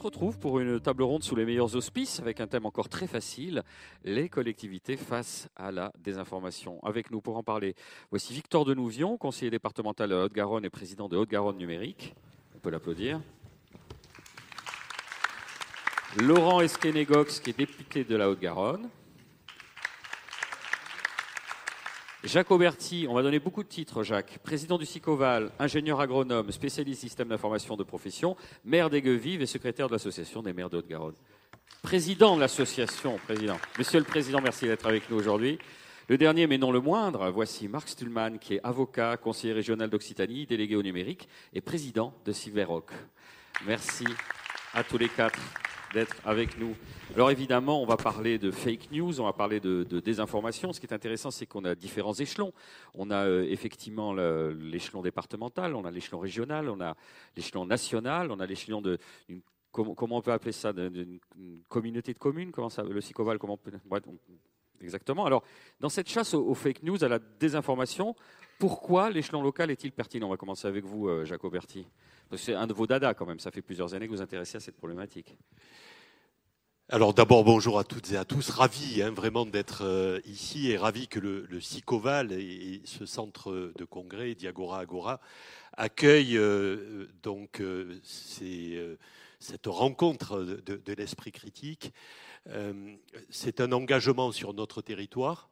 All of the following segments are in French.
Se retrouve pour une table ronde sous les meilleurs auspices avec un thème encore très facile, les collectivités face à la désinformation. Avec nous pour en parler, voici Victor Denouvion, conseiller départemental de Haute-Garonne et président de Haute-Garonne Numérique. On peut l'applaudir. Laurent Esquenégox, qui est député de la Haute-Garonne. Jacques Auberti, on va donner beaucoup de titres, Jacques. Président du SICOVAL, ingénieur agronome, spécialiste système d'information de profession, maire d'Aiguevive et secrétaire de l'Association des maires de Haute-Garonne. Président de l'association, président. Monsieur le Président, merci d'être avec nous aujourd'hui. Le dernier, mais non le moindre, voici Marc Stulman, qui est avocat, conseiller régional d'Occitanie, délégué au numérique et président de Cyberrock. Merci à tous les quatre d'être avec nous. Alors évidemment, on va parler de fake news, on va parler de, désinformation. Ce qui est intéressant, c'est qu'on a différents échelons. On a euh, effectivement l'échelon départemental, on a l'échelon régional, on a l'échelon national, on a l'échelon de comment, on peut appeler ça d'une communauté de communes, comment ça, le SICOVAL, comment exactement. Alors, dans cette chasse aux, fake news, à la désinformation, pourquoi l'échelon local est-il pertinent? On va commencer avec vous, euh, Jacques Auberti. C'est un de vos dada quand même. Ça fait plusieurs années que vous vous intéressez à cette problématique. Alors d'abord, bonjour à toutes et à tous. Ravi hein, vraiment d'être euh, ici et ravi que le, SICOVAL et, ce centre de congrès, Diagora Agora, accueille euh, donc euh, cette rencontre de l'esprit critique. C'est un engagement sur notre territoire.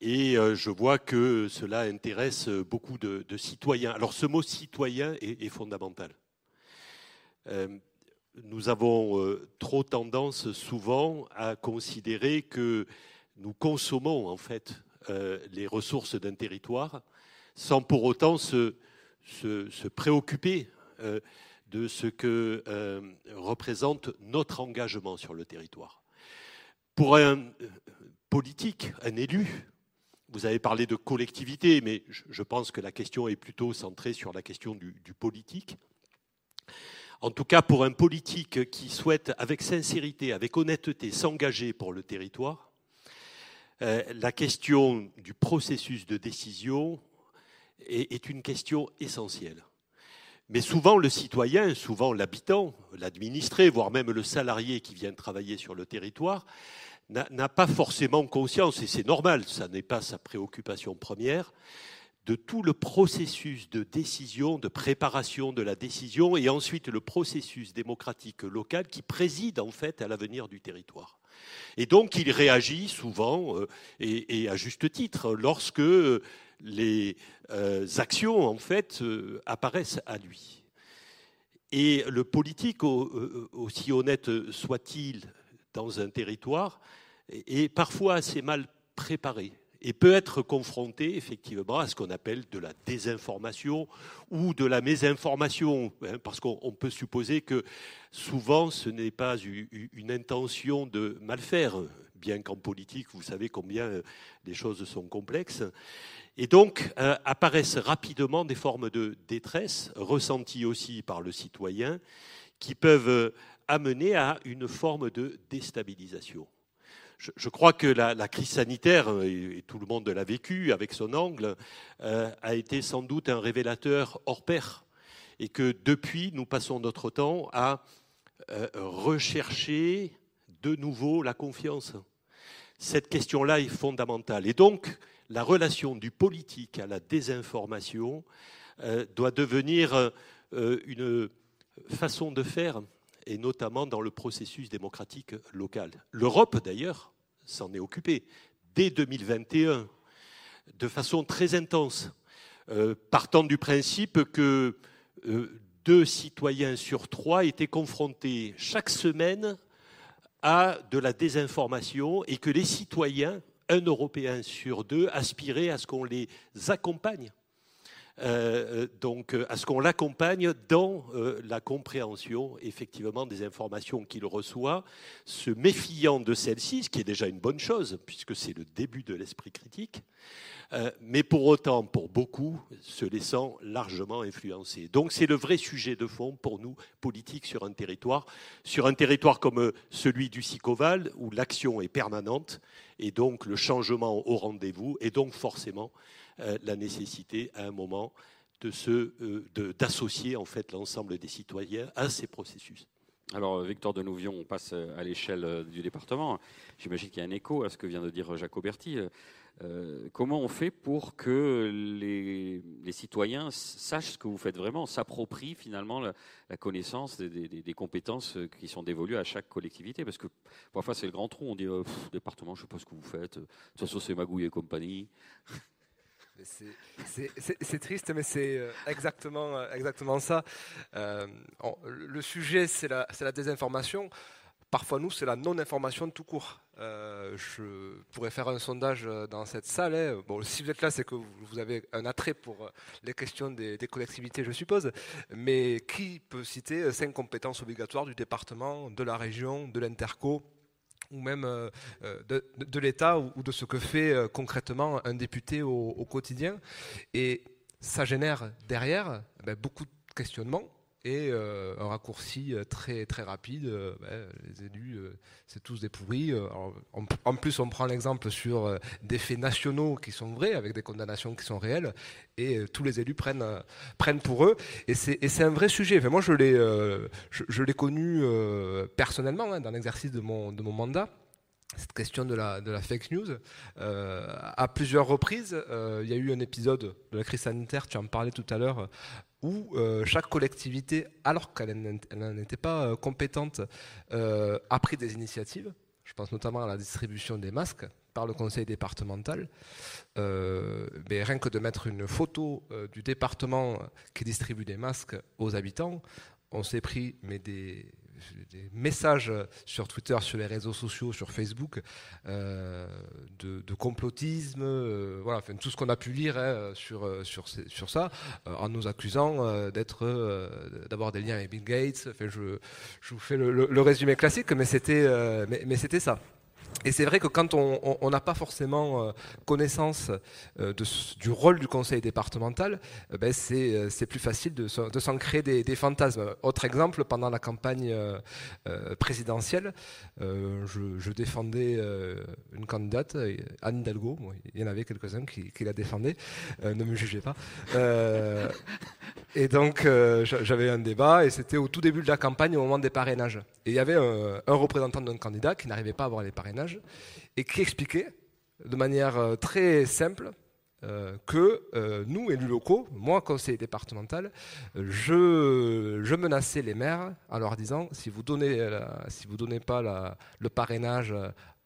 Et je vois que cela intéresse beaucoup de, citoyens. Alors ce mot citoyen est, fondamental nous avons euh, trop tendance souvent à considérer que nous consommons en fait euh, les ressources d'un territoire sans pour autant se, préoccuper euh, de ce que représente notre engagement sur le territoire. Pour un politique, un élu, vous avez parlé de collectivité, mais je pense que la question est plutôt centrée sur la question du, du politique. En tout cas, pour un politique qui souhaite, avec sincérité, avec honnêteté, s'engager pour le territoire, euh, la question du processus de décision est, une question essentielle. Mais souvent, le citoyen, souvent l'habitant, l'administré, voire même le salarié qui vient travailler sur le territoire, n'a pas forcément conscience, et c'est normal, ça n'est pas sa préoccupation première, de tout le processus de décision, de préparation de la décision, et ensuite le processus démocratique local qui préside en fait à l'avenir du territoire. Et donc il réagit souvent, euh, et, à juste titre, lorsque les euh, actions en fait euh, apparaissent à lui. Et le politique, aussi honnête soit-il dans un territoire, est parfois assez mal préparé et peut être confronté effectivement à ce qu'on appelle de la désinformation ou de la mésinformation, hein, parce qu'on peut supposer que souvent ce n'est pas une intention de mal faire, bien qu'en politique, vous savez combien euh, les choses sont complexes. Et donc euh, apparaissent rapidement des formes de détresse, ressenties aussi par le citoyen, qui peuvent euh, amener à une forme de déstabilisation je, crois que la, crise sanitaire, et, tout le monde l'a vécu avec son angle, a été sans doute un révélateur hors pair. Et que depuis, nous passons notre temps à rechercher de nouveau la confiance. Cette question-là est fondamentale. Et donc, la relation du politique à la désinformation euh, doit devenir une façon de faire et notamment dans le processus démocratique local. L'Europe, d'ailleurs, s'en est occupée dès 2021, de façon très intense, euh, partant du principe que euh, deux citoyens sur trois étaient confrontés chaque semaine à de la désinformation et que les citoyens, un Européen sur deux, aspiraient à ce qu'on les accompagne euh, donc euh, à ce qu'on l'accompagne dans euh, la compréhension effectivement des informations qu'il reçoit, se méfiant de celles-ci, ce qui est déjà une bonne chose puisque c'est le début de l'esprit critique, mais pour autant, pour beaucoup, se laissant largement influencer. Donc c'est le vrai sujet de fond pour nous, politiques, sur un territoire, sur un territoire comme celui du Sicoval, où l'action est permanente, et donc le changement au rendez-vous, et donc forcément euh, la nécessité à un moment euh, d'associer en fait l'ensemble des citoyens à ces processus. Alors, Victor de Nouvion, on passe à l'échelle du département. J'imagine qu'il y a un écho à ce que vient de dire Jacques Auberti. Euh, comment on fait pour que les, citoyens sachent ce que vous faites vraiment, s'approprient finalement la, connaissance des, compétences qui sont dévolues à chaque collectivité? Parce que parfois c'est le grand trou, on dit euh, département, je ne sais pas ce que vous faites, de toute façon c'est Magouille et compagnie. C'est triste, mais c'est euh, exactement, exactement ça. le sujet, c'est la, désinformation. Parfois, nous, c'est la non-information tout court. Euh, je pourrais faire un sondage euh, dans cette salle. Hein. Bon, si vous êtes là, c'est que vous avez un attrait pour euh, les questions des, collectivités, je suppose. Mais qui peut citer cinq compétences obligatoires du département, de la région, de l'interco ou même de, l'État ou, de ce que fait concrètement un député au, quotidien. Et ça génère derrière ben, beaucoup de questionnements et euh, un raccourci euh, très, très rapide. Euh, ben, les élus, c'est tous des pourris. en plus, on prend l'exemple sur des faits nationaux qui sont vrais, avec des condamnations qui sont réelles, et tous les élus prennent, prennent pour eux. Et c'est un vrai sujet. Enfin, moi, je l'ai je, l'ai connu personnellement hein, dans l'exercice de mon, de mon mandat cette question de la, de la fake news. à plusieurs reprises, il y a eu un épisode de la crise sanitaire, tu en parlais tout à l'heure, où euh, chaque collectivité, alors qu'elle n'était pas euh, compétente, euh, a pris des initiatives. Je pense notamment à la distribution des masques par le conseil départemental. mais rien que de mettre une photo du département qui distribue des masques aux habitants, on s'est pris mais des, des messages sur Twitter, sur les réseaux sociaux, sur Facebook, euh, de, complotisme, euh, voilà, tout ce qu'on a pu lire hein, sur, sur, ça, euh, en nous accusant d'être, d'avoir des liens avec Bill Gates. Enfin, je, je vous fais le, résumé classique, mais c'était, mais c'était ça. Et c'est vrai que quand on n'a pas forcément euh, connaissance euh, du rôle du conseil départemental, euh, ben c'est plus facile de, s'en créer des, fantasmes. Autre exemple, pendant la campagne présidentielle, je, défendais une candidate, Anne Hidalgo, il y en avait quelques-uns qui, la défendaient, ne me jugez pas. et donc j'avais un débat et c'était au tout début de la campagne, au moment des parrainages. Et il y avait un représentant d'un candidat qui n'arrivait pas à avoir les parrainages et qui expliquait de manière euh, très simple euh, que euh, nous, élus locaux, moi, conseiller départemental, je, menaçais les maires en leur disant si vous donnez, si donnez pas le parrainage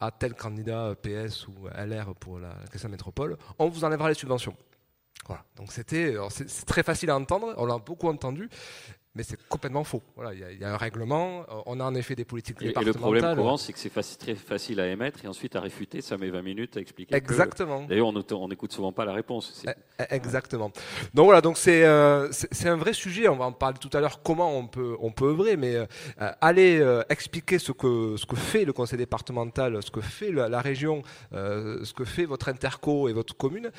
à tel candidat PS ou LR pour la question métropole, on vous enlèvera les subventions. Donc c'était, c'est très facile à entendre, on l'a beaucoup entendu, mais c'est complètement faux. Voilà, il y, a un règlement, euh, on a en effet des politiques départementales. Et le problème courant, c'est que c'est très facile à émettre et ensuite à réfuter, ça met 20 minutes à expliquer. Exactement. D'ailleurs, on n'écoute souvent pas la réponse. Eh, eh, exactement. Donc voilà, donc euh, c'est un vrai sujet. On va en parler tout à l'heure. Comment on peut on peut œuvrer, mais euh, aller expliquer ce que ce que fait le conseil départemental, ce que fait la, région, ce que fait votre interco et votre commune,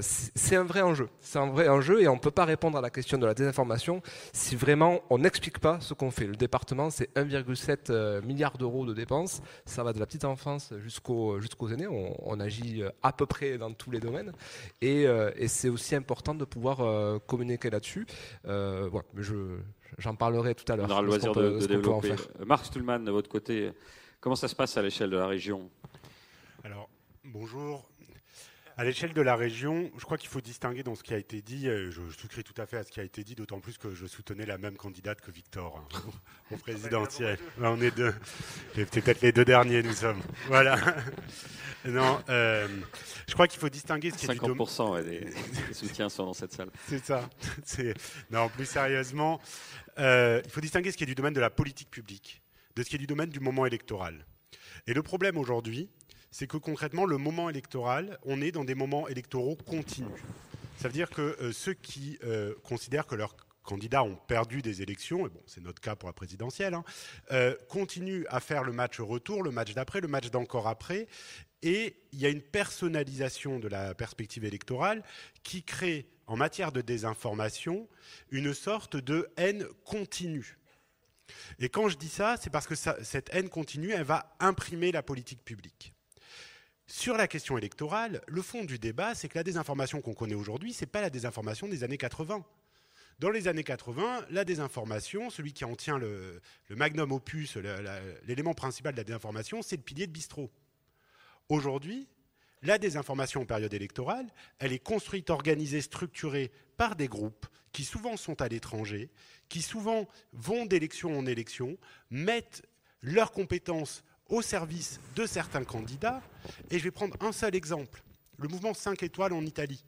c'est un vrai enjeu. C'est un vrai enjeu et on peut pas répondre à la question de la désinformation si vraiment on n'explique pas ce qu'on fait. Le département, c'est 1,7 euh, milliard d'euros de dépenses. Ça va de la petite enfance jusqu'aux jusqu'aux aînés. On, agit euh, à peu près dans tous les domaines. Et, euh, c'est aussi important de pouvoir communiquer là-dessus. voilà, mais je, j'en parlerai tout à l'heure. On aura le loisir de, développer. Marc Stuhlmann, de votre côté, comment ça se passe à l'échelle de la région? Alors, bonjour. À l'échelle de la région, je crois qu'il faut distinguer dans ce qui a été dit. Je, souscris tout à fait à ce qui a été dit, d'autant plus que je soutenais la même candidate que Victor hein, au présidentiel. on est deux. Peut-être les deux derniers, nous sommes. Voilà. Non, euh, je crois qu'il faut distinguer ce qui est du 50% des, soutiens sont dans cette salle. C'est ça. Non, plus sérieusement, euh, il faut distinguer ce qui est du domaine de la politique publique de ce qui est du domaine du moment électoral. Et le problème aujourd'hui, c'est que concrètement, le moment électoral, on est dans des moments électoraux continus. Ça veut dire que euh, ceux qui euh, considèrent que leurs candidats ont perdu des élections, et c'est notre cas pour la présidentielle, hein, euh, continuent à faire le match retour, le match d'après, le match d'encore après, et il y a une personnalisation de la perspective électorale qui crée, en matière de désinformation, une sorte de haine continue. Et quand je dis ça, c'est parce que cette haine continue, elle va imprimer la politique publique. Sur la question électorale, le fond du débat, c'est que la désinformation qu'on connaît aujourd'hui, ce n'est pas la désinformation des années 80. Dans les années 80, la désinformation, celui qui en tient le, magnum opus, l'élément principal de la désinformation, c'est le pilier de bistrot. Aujourd'hui, la désinformation en période électorale, elle est construite, organisée, structurée par des groupes qui souvent sont à l'étranger, qui souvent vont d'élection en élection, mettent leurs compétences au service de certains candidats. Et je vais prendre un seul exemple, le mouvement 5 étoiles en Italie.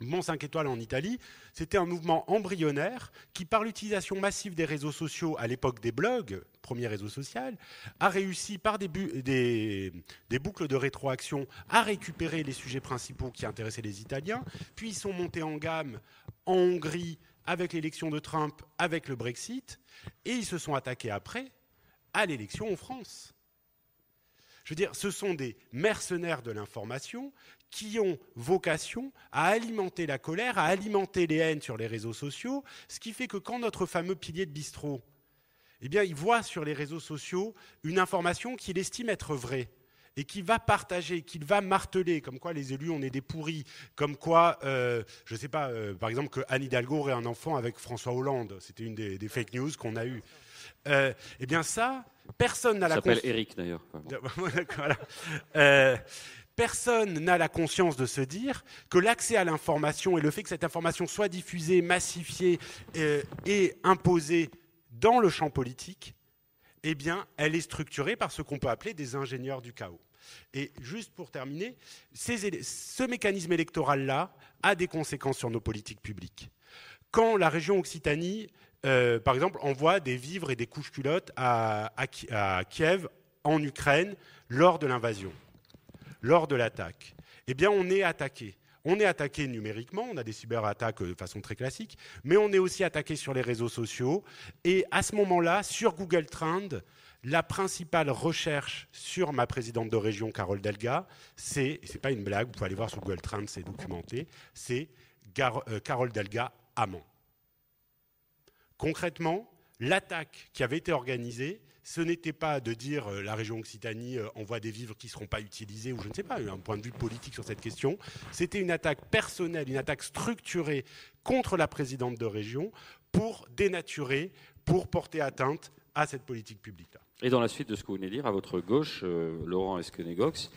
Le mouvement 5 étoiles en Italie, c'était un mouvement embryonnaire qui, par l'utilisation massive des réseaux sociaux à l'époque des blogs, premier réseau social, a réussi par des, des, boucles de rétroaction à récupérer les sujets principaux qui intéressaient les Italiens, puis ils sont montés en gamme en Hongrie avec l'élection de Trump, avec le Brexit, et ils se sont attaqués après à l'élection en France. Veux dire, ce sont des mercenaires de l'information qui ont vocation à alimenter la colère, à alimenter les haines sur les réseaux sociaux, ce qui fait que quand notre fameux pilier de bistrot, eh bien, il voit sur les réseaux sociaux une information qu'il estime être vraie et qu'il va partager, qu'il va marteler, comme quoi les élus, on est des pourris, comme quoi, euh, je ne sais pas, euh, par exemple, que Anne Hidalgo aurait un enfant avec François Hollande. C'était une des, fake news qu'on a eues. Euh, eh bien ça, personne n'a la Eric d'ailleurs. Euh, personne n'a la conscience de se dire que l'accès à l'information et le fait que cette information soit diffusée, massifiée euh, et imposée dans le champ politique, eh bien, elle est structurée par ce qu'on peut appeler des ingénieurs du chaos. Et juste pour terminer, ce mécanisme électoral-là a des conséquences sur nos politiques publiques. Quand la région Occitanie euh, par exemple, envoie des vivres et des couches culottes à, Kiev, en Ukraine, lors de l'invasion, lors de l'attaque. Eh bien, on est attaqué. On est attaqué numériquement, on a des cyberattaques de façon très classique, mais on est aussi attaqué sur les réseaux sociaux. Et à ce moment-là, sur Google Trend, la principale recherche sur ma présidente de région, Carole Delga, c'est, c'est pas une blague, vous pouvez aller voir sur Google Trend, c'est documenté, c'est euh, Carole Delga amant. Concrètement, l'attaque qui avait été organisée, ce n'était pas de dire euh, la région Occitanie euh, envoie des vivres qui ne seront pas utilisés, ou je ne sais pas, un point de vue politique sur cette question. C'était une attaque personnelle, une attaque structurée contre la présidente de région pour dénaturer, pour porter atteinte à cette politique publique-là. Et dans la suite de ce que vous venez de dire, à votre gauche, euh, Laurent Esquenegox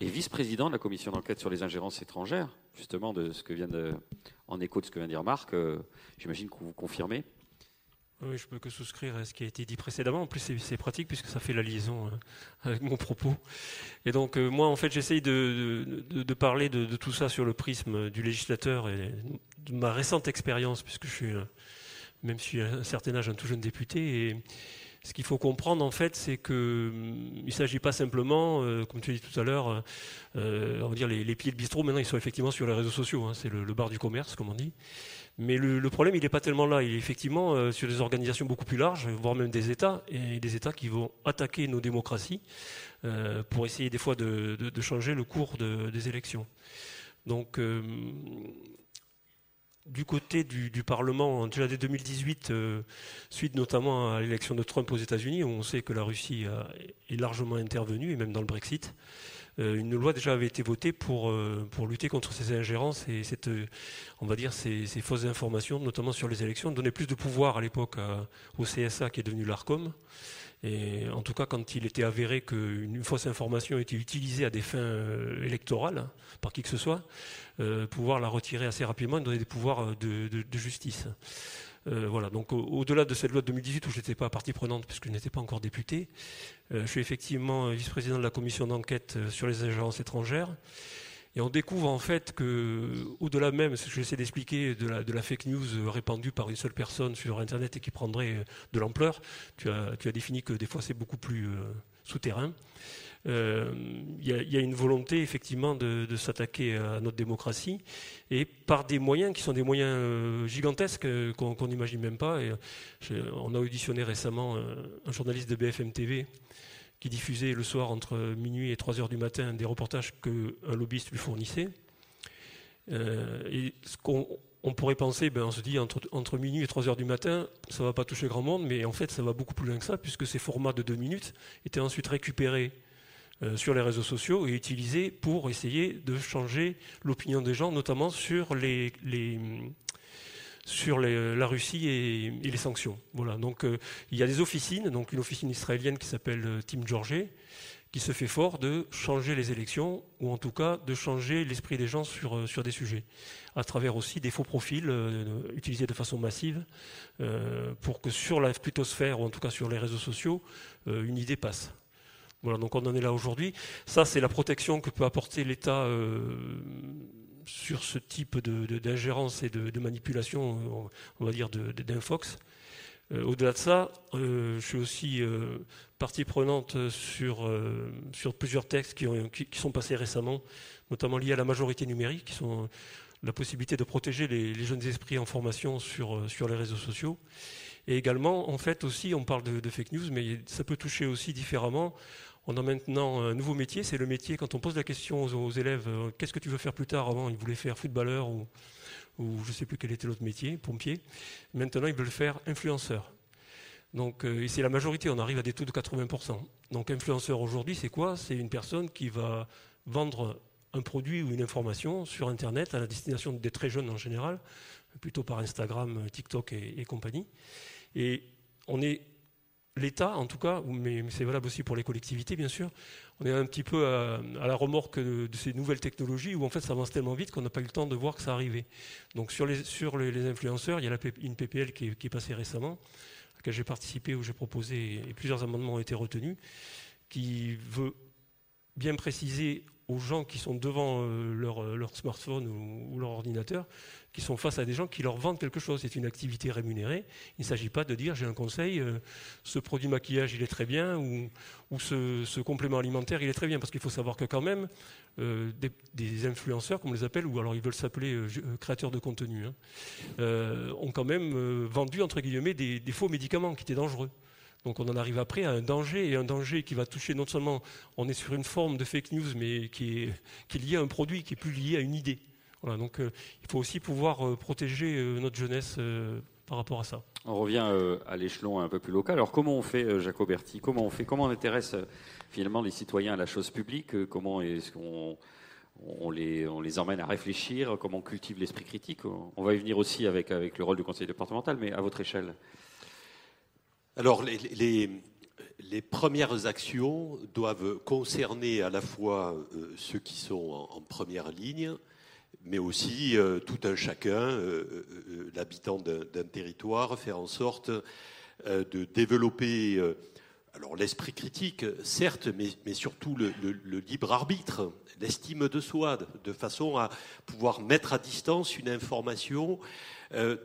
est vice-président de la commission d'enquête sur les ingérences étrangères, justement de ce que vient de, en écho de ce que vient de dire Marc. J'imagine que vous confirmez. Oui, je peux que souscrire à ce qui a été dit précédemment. En plus, c'est pratique puisque ça fait la liaison euh, avec mon propos. Et donc, euh, moi, en fait, j'essaye de, parler de, tout ça sur le prisme du législateur et de ma récente expérience, puisque je suis, euh, même si à un certain âge, un tout jeune député. Et ce qu'il faut comprendre, en fait, c'est qu'il ne s'agit pas simplement, comme tu as dit tout à l'heure, on va dire les, pieds de bistrot, maintenant, ils sont effectivement sur les réseaux sociaux. Hein. c'est le bar du commerce, comme on dit. Mais le, problème, il n'est pas tellement là. Il est effectivement euh, sur des organisations beaucoup plus larges, voire même des États, et des États qui vont attaquer nos démocraties euh, pour essayer des fois de, changer le cours des élections. Donc, euh, du côté du, Parlement, déjà dès 2018, suite notamment à l'élection de Trump aux États-Unis, on sait que la Russie est largement intervenue, et même dans le Brexit, une loi déjà avait été votée pour, euh, lutter contre ces ingérences et euh, on va dire ces, fausses informations, notamment sur les élections, donner plus de pouvoir à l'époque au CSA qui est devenu l'ARCOM. En tout cas, quand il était avéré qu'une fausse information était utilisée à des fins électorales par qui que ce soit, pouvoir la retirer assez rapidement et donner des pouvoirs de justice. Euh, voilà, donc au-delà de cette loi de 2018 où je n'étais pas partie prenante puisque je n'étais pas encore député, euh, je suis effectivement vice-président de la commission d'enquête euh, sur les agences étrangères. Et on découvre en fait que, au-delà même, ce que j'essaie d'expliquer, de la, fake news répandue par une seule personne sur Internet et qui prendrait de l'ampleur, tu as, défini que des fois c'est beaucoup plus souterrain. Il euh, y, a une volonté effectivement de, s'attaquer à notre démocratie et par des moyens qui sont des moyens euh, gigantesques euh, qu'on n'imagine même pas. Et on a auditionné récemment un journaliste de BFM TV qui diffusait le soir entre minuit et 3 heures du matin des reportages qu'un lobbyiste lui fournissait. et ce qu'on pourrait penser, ben on se dit entre, minuit et 3 heures du matin, ça ne va pas toucher grand monde, mais en fait ça va beaucoup plus loin que ça, puisque ces formats de 2 minutes étaient ensuite récupérés sur les réseaux sociaux et utilisés pour essayer de changer l'opinion des gens, notamment sur la Russie et, les sanctions. Voilà. Donc il y a des officines, donc une officine israélienne qui s'appelle Team George, qui se fait fort de changer les élections, ou en tout cas de changer l'esprit des gens sur, euh, des sujets, à travers aussi des faux profils euh, utilisés de façon massive, euh, pour que sur la twittosphère, ou en tout cas sur les réseaux sociaux, une idée passe. Voilà, donc on en est là aujourd'hui. Ça, c'est la protection que peut apporter l'État sur ce type d'ingérence et de, manipulation, on va dire, d'infox. Au-delà de ça, je suis aussi partie prenante sur, euh, sur plusieurs textes qui, ont, qui, sont passés récemment, notamment liés à la majorité numérique, qui sont la possibilité de protéger les, jeunes esprits en formation sur, euh, sur les réseaux sociaux. Et également, en fait, aussi, on parle de, fake news, mais ça peut toucher aussi différemment. On a maintenant un nouveau métier, c'est le métier, quand on pose la question aux, élèves, euh, qu'est-ce que tu veux faire plus tard? Avant, ils voulaient faire footballeur ou, ou je ne sais plus quel était l'autre métier, pompier. Maintenant, ils veulent faire influenceur. Donc, euh, c'est la majorité, on arrive à des taux de 80%. Donc, influenceur aujourd'hui, c'est quoi? C'est une personne qui va vendre un produit ou une information sur Internet à la destination des très jeunes en général, plutôt par Instagram, TikTok et, compagnie. Et on est l'État, en tout cas, mais, c'est valable aussi pour les collectivités, bien sûr, on est un petit peu à, la remorque de, ces nouvelles technologies où en fait ça avance tellement vite qu'on n'a pas eu le temps de voir que ça arrivait. Donc sur les, influenceurs, il y a une PPL qui est passée récemment laquelle j'ai participé, où j'ai proposé, et plusieurs amendements ont été retenus, qui veut bien préciser aux gens qui sont devant euh, euh, leur, smartphone ou, leur ordinateur, qui sont face à des gens qui leur vendent quelque chose. C'est une activité rémunérée. Il ne s'agit pas de dire j'ai un conseil, euh, ce produit maquillage il est très bien ou, ce, complément alimentaire il est très bien. Parce qu'il faut savoir que quand même, des, influenceurs, comme on les appelle, ou alors ils veulent s'appeler créateurs de contenu, hein, ont quand même vendu entre guillemets des, des faux médicaments qui étaient dangereux. Donc on en arrive après à un danger, et un danger qui va toucher non seulement, on est sur une forme de fake news, mais qui est, qui lié à un produit, qui est plus lié à une idée. Voilà, donc euh, il faut aussi pouvoir euh, protéger euh, notre jeunesse par rapport à ça. On revient à l'échelon un peu plus local. Alors comment on fait, Jacoberti Comment on fait? Comment on intéresse finalement les citoyens à la chose publique? Comment est-ce qu'on on les, on les, emmène à réfléchir, comment on cultive l'esprit critique? On va y venir aussi avec, avec le rôle du conseil départemental, mais à votre échelle. Alors, les, premières actions doivent concerner à la fois euh, ceux qui sont en, première ligne, mais aussi euh, tout un chacun, euh, l'habitant d'un territoire, faire en sorte de développer alors l'esprit critique, certes, mais, surtout le, libre arbitre, l'estime de soi, de, façon à pouvoir mettre à distance une information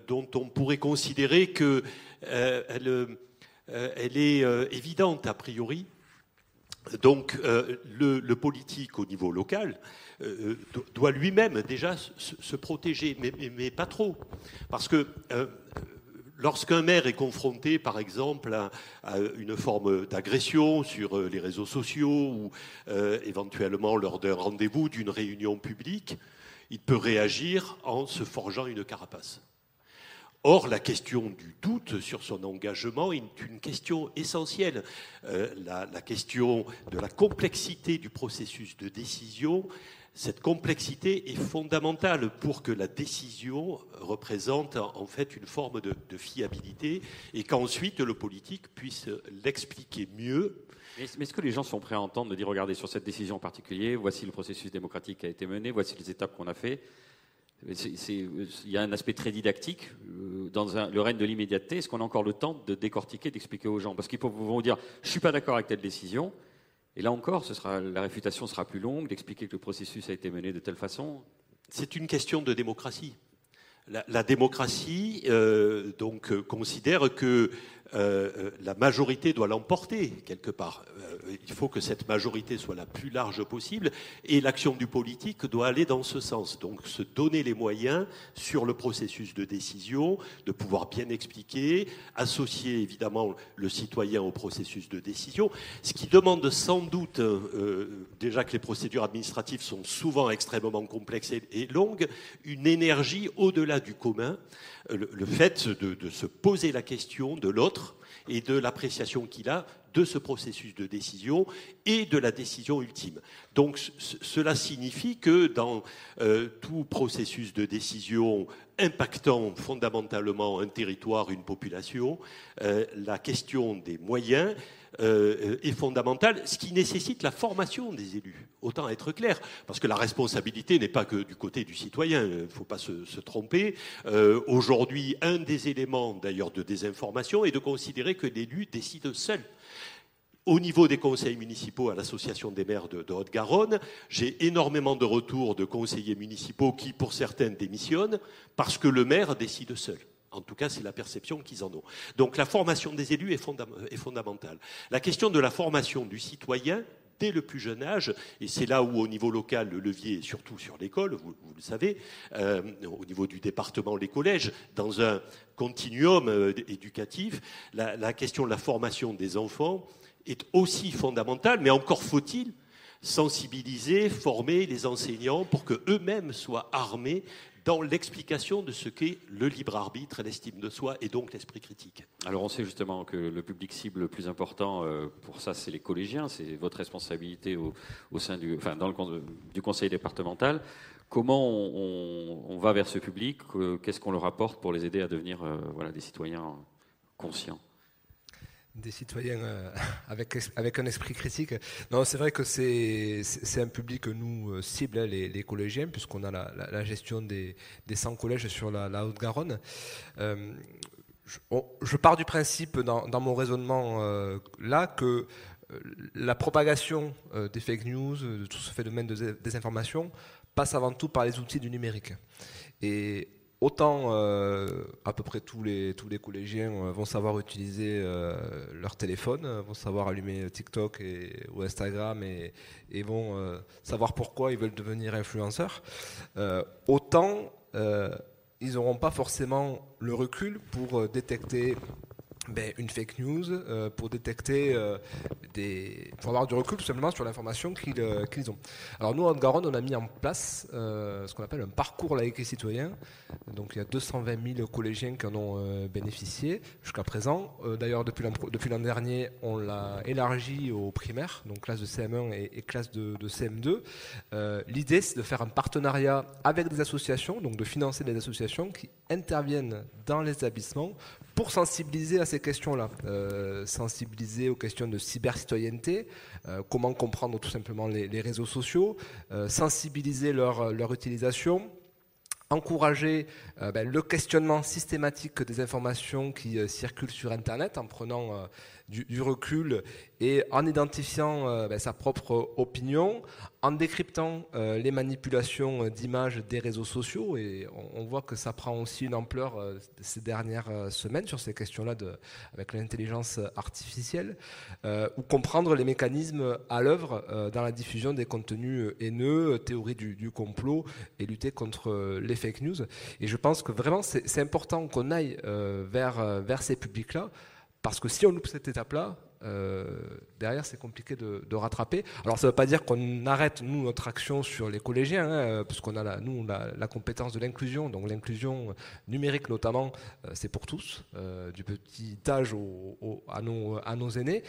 dont on pourrait considérer que elle euh, est euh, évidente a priori. Donc euh, le, politique au niveau local doit lui-même déjà se, protéger, mais, pas trop. Parce que lorsqu'un maire est confronté, par exemple, à, une forme d'agression sur les réseaux sociaux ou éventuellement lors d'un rendez-vous, d'une réunion publique, il peut réagir en se forgeant une carapace. Or, la question du doute sur son engagement est une question essentielle. Euh, la, question de la complexité du processus de décision, cette complexité est fondamentale pour que la décision représente en fait une forme de, fiabilité et qu'ensuite le politique puisse l'expliquer mieux. Mais est-ce que les gens sont prêts à entendre, de dire, regardez, sur cette décision en particulier, voici le processus démocratique qui a été mené, voici les étapes qu'on a fait il y a un aspect très didactique euh, dans le règne de l'immédiateté. Est-ce qu'on a encore le temps de décortiquer, d'expliquer aux gens? Parce qu'ils vont vous dire je ne suis pas d'accord avec telle décision. Et là encore, la réfutation sera plus longue, d'expliquer que le processus a été mené de telle façon. C'est une question de démocratie. La, démocratie euh, euh, considère que la majorité doit l'emporter quelque part. Euh, il faut que cette majorité soit la plus large possible et l'action du politique doit aller dans ce sens. Donc se donner les moyens sur le processus de décision, de pouvoir bien expliquer, associer évidemment le citoyen au processus de décision, ce qui demande sans doute, euh, déjà que les procédures administratives sont souvent extrêmement complexes et, longues, une énergie au-delà du commun, le, fait de se poser la question de l'autre et de l'appréciation qu'il a de ce processus de décision et de la décision ultime. Donc cela signifie que dans euh, tout processus de décision impactant fondamentalement un territoire, une population, euh, la question des moyens euh, est fondamentale, ce qui nécessite la formation des élus. Autant être clair, parce que la responsabilité n'est pas que du côté du citoyen, il ne faut pas se, tromper. Euh, aujourd'hui, un des éléments d'ailleurs de désinformation est de considérer que l'élu décide seul. Au niveau des conseils municipaux à l'Association des maires de, de Haute-Garonne, j'ai énormément de retours de conseillers municipaux qui, pour certains, démissionnent parce que le maire décide seul. En tout cas, c'est la perception qu'ils en ont. Donc la formation des élus est, fondamentale. La question de la formation du citoyen dès le plus jeune âge, et c'est là où au niveau local le levier est surtout sur l'école, vous, le savez, euh, au niveau du département, les collèges, dans un continuum euh, éducatif, la, la question de la formation des enfants est aussi fondamentale, mais encore faut-il sensibiliser, former les enseignants pour qu'eux-mêmes soient armés dans l'explication de ce qu'est le libre arbitre, l'estime de soi et donc l'esprit critique. Alors on sait justement que le public cible le plus important euh, pour ça, c'est les collégiens, c'est votre responsabilité au, sein du, conseil départemental. Comment on, va vers ce public? Qu'est-ce qu'on leur apporte pour les aider à devenir euh, voilà, des citoyens conscients? Des citoyens euh, avec, avec un esprit critique. Non, c'est vrai que c'est un public que nous euh, cible, hein, les, collégiens, puisqu'on a la, gestion des, des 100 collèges sur la, Haute-Garonne. Euh, je, pars du principe dans, mon raisonnement là que la propagation des fake news, de tout ce phénomène de désinformation, passe avant tout par les outils du numérique. Et autant euh, à peu près tous les, tous les collégiens euh, vont savoir utiliser euh, leur téléphone, vont savoir allumer TikTok et, ou Instagram et, et vont savoir pourquoi ils veulent devenir influenceurs, autant ils n'auront pas forcément le recul pour détecter ben, une fake news euh, pour détecter euh, des. pour avoir du recul tout simplement sur l'information qu'ils euh, qu'ils ont. Alors nous, en Garonne, on a mis en place ce qu'on appelle un parcours laïque et citoyen. Donc il y a 220 000 collégiens qui en ont bénéficié jusqu'à présent. D'ailleurs, depuis l'an dernier, on l'a élargi aux primaires, donc classe de CM1 et, et classe de, de CM2. L'idée, c'est de faire un partenariat avec des associations, donc de financer des associations qui interviennent dans les établissements pour sensibiliser à ces questions-là, euh, sensibiliser aux questions de cyber-citoyenneté, euh, comment comprendre tout simplement les, réseaux sociaux, euh, sensibiliser leur, leur utilisation, encourager ben, le questionnement systématique des informations qui circulent sur Internet en prenant du, recul et en identifiant euh, ben, sa propre opinion, en décryptant euh, les manipulations d'images des réseaux sociaux. Et on, voit que ça prend aussi une ampleur euh, ces dernières semaines sur ces questions-là avec l'intelligence artificielle, ou comprendre les mécanismes à l'œuvre dans la diffusion des contenus haineux, théorie du, du, complot et lutter contre les fake news. Et je pense que vraiment c'est important qu'on aille vers, vers ces publics-là parce que si on loupe cette étape-là, euh, derrière, c'est compliqué de, rattraper. Alors, ça ne veut pas dire qu'on arrête, nous, notre action sur les collégiens, hein, euh, puisqu'on a, la, nous, la, compétence de l'inclusion. Donc, l'inclusion numérique, notamment, euh, c'est pour tous, du petit âge à, nos, à, nos, aînés.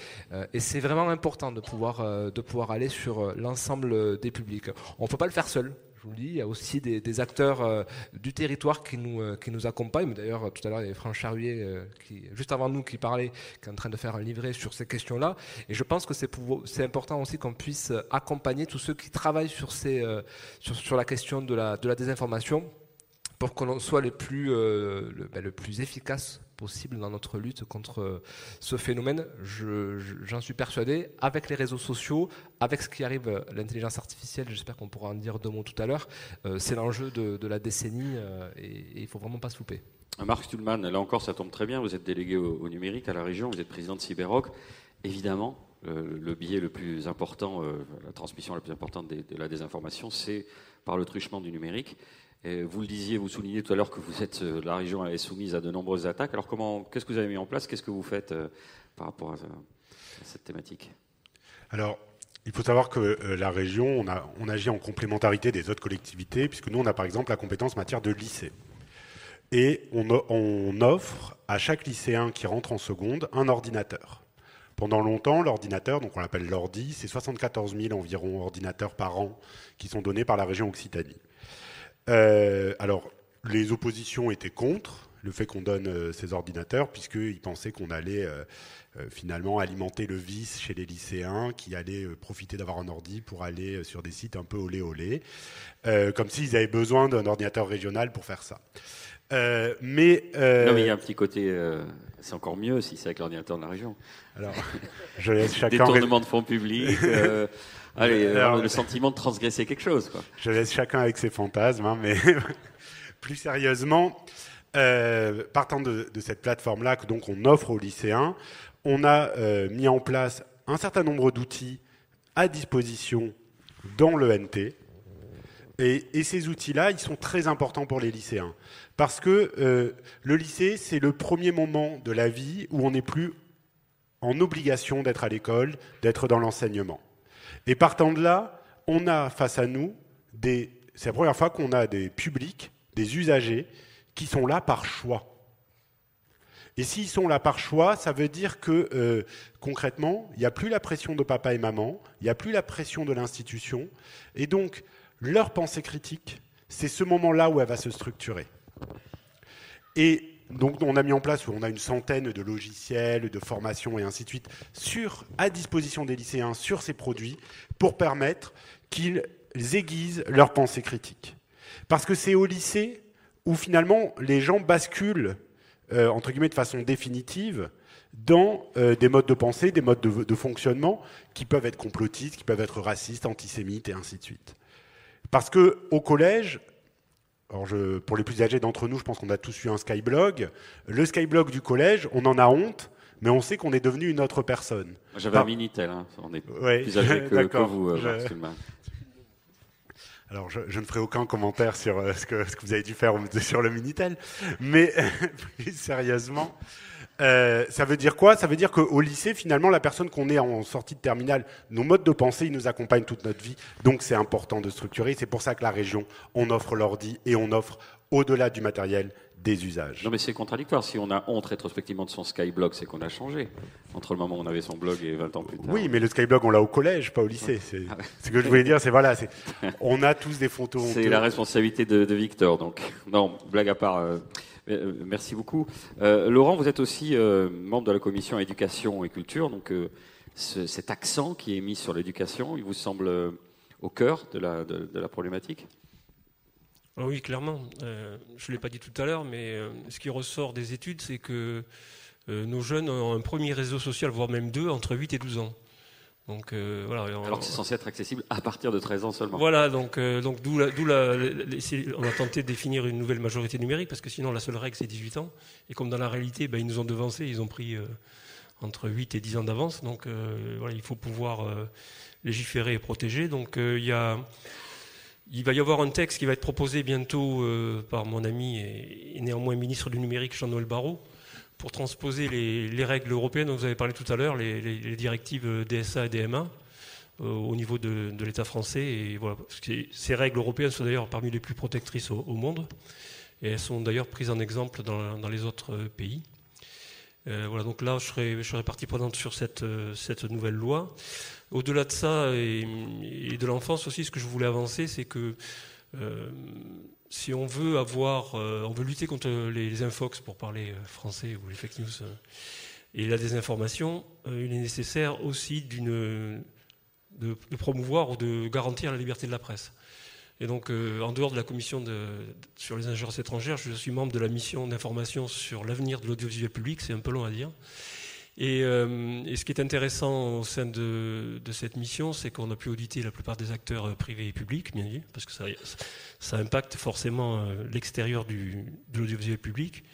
et c'est vraiment important de pouvoir, de pouvoir aller sur l'ensemble des publics. On ne peut pas le faire seul vous le dis, il y a aussi des, acteurs euh, du territoire qui nous, euh, qui nous accompagnent. D'ailleurs, tout à l'heure, il y avait Franck Charrier, euh, qui, juste avant nous, qui parlait, qui est en train de faire un livret sur ces questions-là. Et je pense que c'est important aussi qu'on puisse accompagner tous ceux qui travaillent sur, ces, sur, la question de la, de la désinformation pour qu'on soit les plus, le, ben, le plus efficace possible dans notre lutte contre ce phénomène. J'en suis persuadé, avec les réseaux sociaux, avec ce qui arrive, euh, l'intelligence artificielle, j'espère qu'on pourra en dire deux mots tout à l'heure, euh, c'est l'enjeu de, la décennie euh, et, il ne faut vraiment pas se louper. Marc Stuhlmann, là encore, ça tombe très bien. Vous êtes délégué au, numérique à la région, vous êtes président de Cyberrock. Évidemment, le biais le plus important, la transmission la plus importante de la désinformation, c'est par le truchement du numérique vous le disiez, vous soulignez tout à l'heure que vous êtes, euh, la région est soumise à de nombreuses attaques. Alors comment, qu'est-ce que vous avez mis en place? Qu'est-ce que vous faites euh, par rapport à, cette thématique? Alors, il faut savoir que euh, la région, on, agit en complémentarité des autres collectivités, puisque nous, on a par exemple la compétence en matière de lycée. et on, offre à chaque lycéen qui rentre en seconde un ordinateur. Pendant longtemps, l'ordinateur, donc on l'appelle l'ordi, c'est 74 000 environ ordinateurs par an qui sont donnés par la région Occitanie. Euh, alors, les oppositions étaient contre le fait qu'on donne euh, ces ordinateurs, puisqu'ils pensaient qu'on allait euh, finalement alimenter le vice chez les lycéens, qui allaient profiter d'avoir un ordi pour aller sur des sites un peu olé olé, comme s'ils avaient besoin d'un ordinateur régional pour faire ça. mais, non, mais il y a un petit côté, c'est encore mieux si c'est avec l'ordinateur de la région. Alors, je laisse chacun. Détournement de fonds publics. Allez, le sentiment de transgresser quelque chose. Quoi. Je laisse chacun avec ses fantasmes, hein, mais plus sérieusement, euh, partant de, cette plateforme-là que donc on offre aux lycéens, on a euh, mis en place un certain nombre d'outils à disposition dans l'ENT. Et, et ces outils-là, ils sont très importants pour les lycéens. Parce que euh, le lycée, c'est le premier moment de la vie où on n'est plus en obligation d'être à l'école, d'être dans l'enseignement. Et partant de là, on a face à nous des. C'est la première fois qu'on a des publics, des usagers, qui sont là par choix. Et s'ils sont là par choix, ça veut dire que euh, concrètement, il n'y a plus la pression de papa et maman, il n'y a plus la pression de l'institution, et donc leur pensée critique, c'est ce moment-là où elle va se structurer. Donc on a mis en place, on a une centaine de logiciels, de formations et ainsi de suite, à disposition des lycéens sur ces produits pour permettre qu'ils aiguisent leur pensée critique. Parce que c'est au lycée où finalement les gens basculent, euh, entre guillemets, de façon définitive dans euh, des modes de pensée, des modes de, de, fonctionnement qui peuvent être complotistes, qui peuvent être racistes, antisémites et ainsi de suite. Parce que au collège, alors pour les plus âgés d'entre nous, je pense qu'on a tous eu un Skyblog. Le Skyblog du collège, on en a honte, mais on sait qu'on est devenu une autre personne. J'avais un Minitel, hein. on est plus âgé que, vous, euh, Alors, je, ne ferai aucun commentaire sur euh, ce, que, ce, que, vous avez dû faire sur le Minitel, mais plus sérieusement, euh, ça veut dire quoi? Ça veut dire qu'au lycée, finalement, la personne qu'on est en sortie de terminale, nos modes de pensée, ils nous accompagnent toute notre vie. Donc c'est important de structurer. C'est pour ça que la région, on offre l'ordi et on offre, au-delà du matériel, des usages. Non mais c'est contradictoire. Si on a honte rétrospectivement de son Skyblog, c'est qu'on a changé entre le moment où on avait son blog et 20 ans plus tard. Oui, mais le Skyblog, on l'a au collège, pas au lycée. C'est ah ce que je voulais dire. C'est voilà, on a tous des photos. C'est la responsabilité de, Victor. Donc non, blague à part. Euh, euh, merci beaucoup. Euh, Laurent, vous êtes aussi euh, membre de la commission éducation et culture, donc cet accent qui est mis sur l'éducation, il vous semble au cœur de la, de, la problématique? Ah Oui, clairement. je ne l'ai pas dit tout à l'heure, mais ce qui ressort des études, c'est que nos jeunes ont un premier réseau social, voire même deux, entre 8 et 12 ans. Donc, euh, voilà, Alors que c'est censé être accessible à partir de 13 ans seulement. Voilà, donc, euh, donc d'où la, on a tenté de définir une nouvelle majorité numérique, parce que sinon la seule règle c'est 18 ans. Et comme dans la réalité, ben, ils nous ont devancés, ils ont pris euh, entre 8 et 10 ans d'avance. Donc voilà, il faut pouvoir légiférer et protéger. Donc il, y a, il va y avoir un texte qui va être proposé bientôt par mon ami et, et néanmoins ministre du numérique Jean-Noël Barrot pour transposer les, règles européennes dont vous avez parlé tout à l'heure, les, directives DSA et DMA euh, au niveau de, l'État français. Et voilà, ces règles européennes sont d'ailleurs parmi les plus protectrices au, monde. Et elles sont d'ailleurs prises en exemple dans, les autres pays. Euh, voilà, donc là, je serai, partie prenante sur euh, cette nouvelle loi. Au-delà de ça et, de l'enfance aussi, ce que je voulais avancer, c'est que si on veut avoir, euh, on veut lutter contre les, infox pour parler euh, français ou les fake news euh, et la désinformation, il est nécessaire aussi de, promouvoir ou de garantir la liberté de la presse. Et donc, en dehors de la commission sur les ingérences étrangères, je suis membre de la mission d'information sur l'avenir de l'audiovisuel public, c'est un peu long à dire. Euh, et, ce qui est intéressant au sein de, cette mission, c'est qu'on a pu auditer la plupart des acteurs euh, privés et publics, bien sûr, parce que ça, impacte forcément euh, l'extérieur de l'audiovisuel public.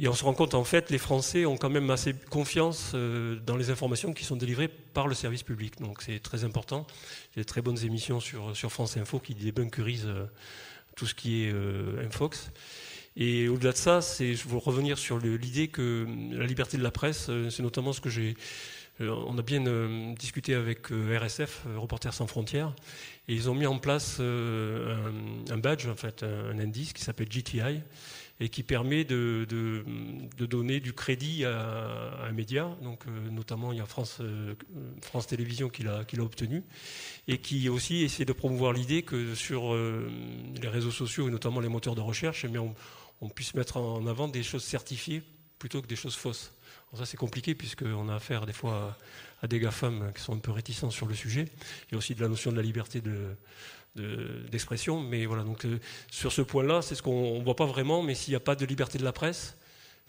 Et on se rend compte, en fait, les Français ont quand même assez confiance dans les informations qui sont délivrées par le service public. Donc c'est très important. Il y a de très bonnes émissions sur, sur France Info qui débunkerisent tout ce qui est Infox. Et au-delà de ça, c'est, je veux revenir sur l'idée que la liberté de la presse, euh, c'est notamment ce que j'ai. Euh, on a bien euh, discuté avec RSF, Reporters sans frontières, et ils ont mis en place un, badge, en fait, un, indice qui s'appelle GTI, et qui permet de, de, donner du crédit à, un média. Donc, notamment, il y a France, France Télévisions qui l'a obtenu et qui aussi essaie de promouvoir l'idée que sur les réseaux sociaux et notamment les moteurs de recherche, eh on, on, puisse mettre en avant des choses certifiées plutôt que des choses fausses. ça, c'est compliqué puisqu'on a affaire des fois à, des gars-femmes qui sont un peu réticents sur le sujet. Il y a aussi de la notion de la liberté de d'expression. mais voilà, donc euh, sur ce point-là, c'est ce qu'on ne voit pas vraiment, mais s'il n'y a pas de liberté de la presse,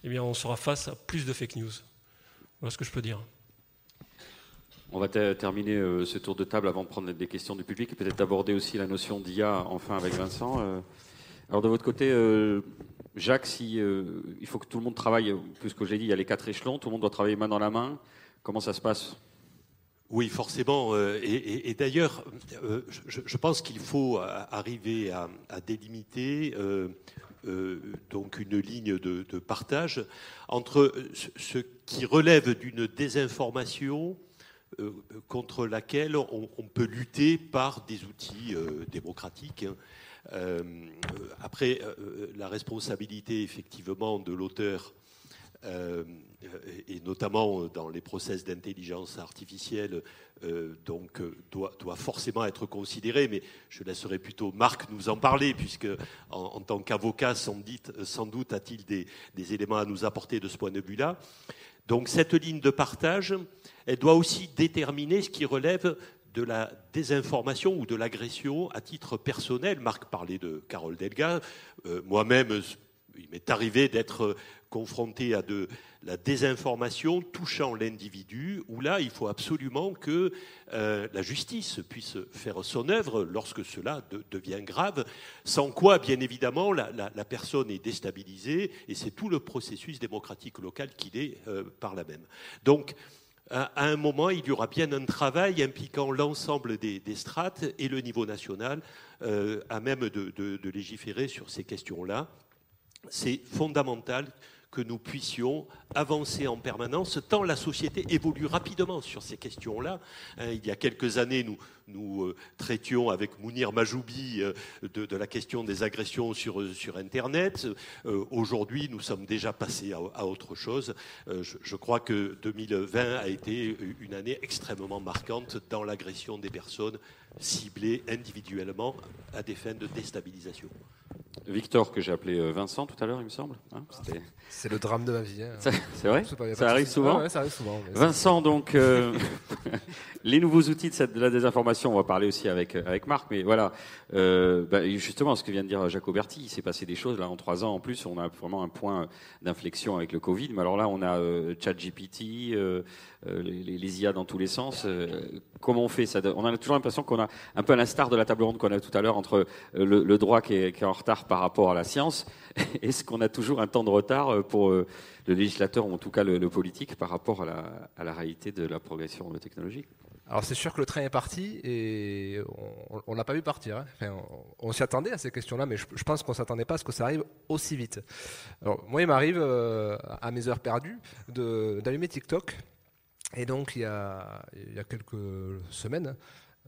eh bien, on sera face à plus de fake news. Voilà ce que je peux dire. On va terminer euh, ce tour de table avant de prendre des questions du public et peut-être aborder aussi la notion d'IA enfin avec Vincent. Euh. Alors de votre côté, Jacques, si, il faut que tout le monde travaille, plus que j'ai dit, il y a les quatre échelons, tout le monde doit travailler main dans la main. Comment ça se passe? Oui, forcément. Euh, et, d'ailleurs, euh, je, pense qu'il faut arriver à, délimiter euh, donc une ligne de, partage entre ce qui relève d'une désinformation contre laquelle on, peut lutter par des outils démocratiques. Hein. après, la responsabilité effectivement de l'auteur euh, et notamment dans les process d'intelligence artificielle, euh, donc doit, forcément être considéré. Mais je laisserai plutôt Marc nous en parler, puisque en, tant qu'avocat, sans, sans, doute a-t-il des, des, éléments à nous apporter de ce point de vue-là. Donc cette ligne de partage, elle doit aussi déterminer ce qui relève de la désinformation ou de l'agression à titre personnel. Marc parlait de Carole Delga. Euh, moi-même, il m'est arrivé d'être confronté à de la désinformation touchant l'individu, où là, il faut absolument que euh, la justice puisse faire son œuvre lorsque cela devient grave, sans quoi, bien évidemment, la, personne est déstabilisée, et c'est tout le processus démocratique local qu'il est euh, par là même. Donc, à, un moment, il y aura bien un travail impliquant l'ensemble des, strates et le niveau national euh, à même de, de légiférer sur ces questions-là. C'est fondamental que nous puissions avancer en permanence, tant la société évolue rapidement sur ces questions-là. Hein, il y a quelques années, nous, euh, traitions avec Mounir Majoubi euh, de, la question des agressions sur, sur Internet. Euh, aujourd'hui, nous sommes déjà passés à, autre chose. Je, crois que 2020 a été une année extrêmement marquante dans l'agression des personnes ciblées individuellement à des fins de déstabilisation. Victor, que j'ai appelé euh, Vincent tout à l'heure, il me semble. Hein, c'est le drame de ma vie. Hein. C'est vrai ça arrive, souvent ça arrive souvent Vincent, donc, euh, les nouveaux outils de, cette, de, la désinformation, on va parler aussi avec, euh, avec Marc, mais voilà, bah, justement, ce que vient de dire Jacques Auberti, il s'est passé des choses, là, en trois ans, en plus, on a vraiment un point d'inflexion avec le Covid, mais alors là, on a ChatGPT, les, les, IA dans tous les sens. comment on fait ça On a toujours l'impression qu'on a, un peu à l'instar de la table ronde qu'on a tout à l'heure, entre le, le droit qui est, en retard par rapport à la science Est-ce qu'on a toujours un temps de retard euh, pour euh, le législateur, ou en tout cas le, politique, par rapport à la, réalité de la progression technologique alors c'est sûr que le train est parti et on n'a pas vu partir. Hein. on, s'y attendait à ces questions-là, mais je, pense qu'on ne s'attendait pas à ce que ça arrive aussi vite. Alors, moi, il m'arrive, euh, à mes heures perdues, d'allumer TikTok. Et donc, il y a, quelques semaines,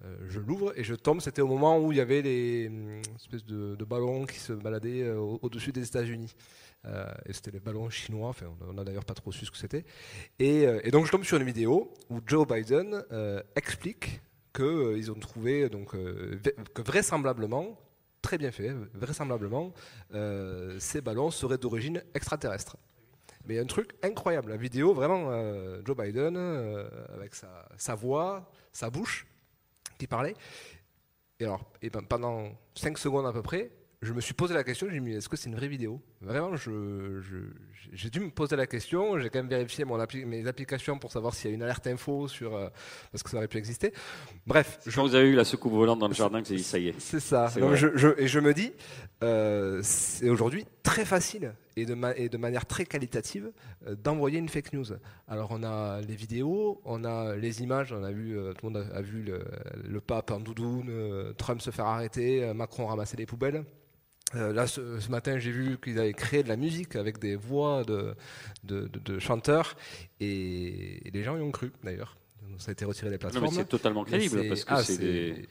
euh, je l'ouvre et je tombe. C'était au moment où il y avait les hum, espèces de, ballons qui se baladaient euh, au-dessus des États-Unis. Euh, et c'était les ballons chinois. On n'a d'ailleurs pas trop su ce que c'était. Et, donc je tombe sur une vidéo où Joe Biden explique qu'ils ont trouvé donc que vraisemblablement, très bien fait, vraisemblablement, ces ballons seraient d'origine extraterrestre. Mais un truc incroyable, la vidéo, vraiment, Joe Biden, avec sa, sa, voix, sa bouche, qui parlait. Et alors, et ben, pendant 5 secondes à peu près, je me suis posé la question, j'ai dit, est-ce que c'est une vraie vidéo? Vraiment, j'ai dû me poser la question, j'ai quand même vérifié mon mes applications pour savoir s'il y a une alerte info sur, euh, parce que ça aurait pu exister. Bref. Je... Quand vous avez eu la soucoupe volante dans le jardin, que vous dit, ça y est. C'est ça. je, et je me dis, euh, c'est aujourd'hui très facile et de, et de manière très qualitative euh, d'envoyer une fake news. Alors on a les vidéos, on a les images, on a vu, tout le monde a, vu le, le pape en doudoune, Trump se faire arrêter, Macron ramasser les poubelles. Euh, là, ce, matin, j'ai vu qu'ils avaient créé de la musique avec des voix de, de, chanteurs et, les gens y ont cru, d'ailleurs. Ça a été retiré des plateformes. c'est totalement crédible parce que ah, c'est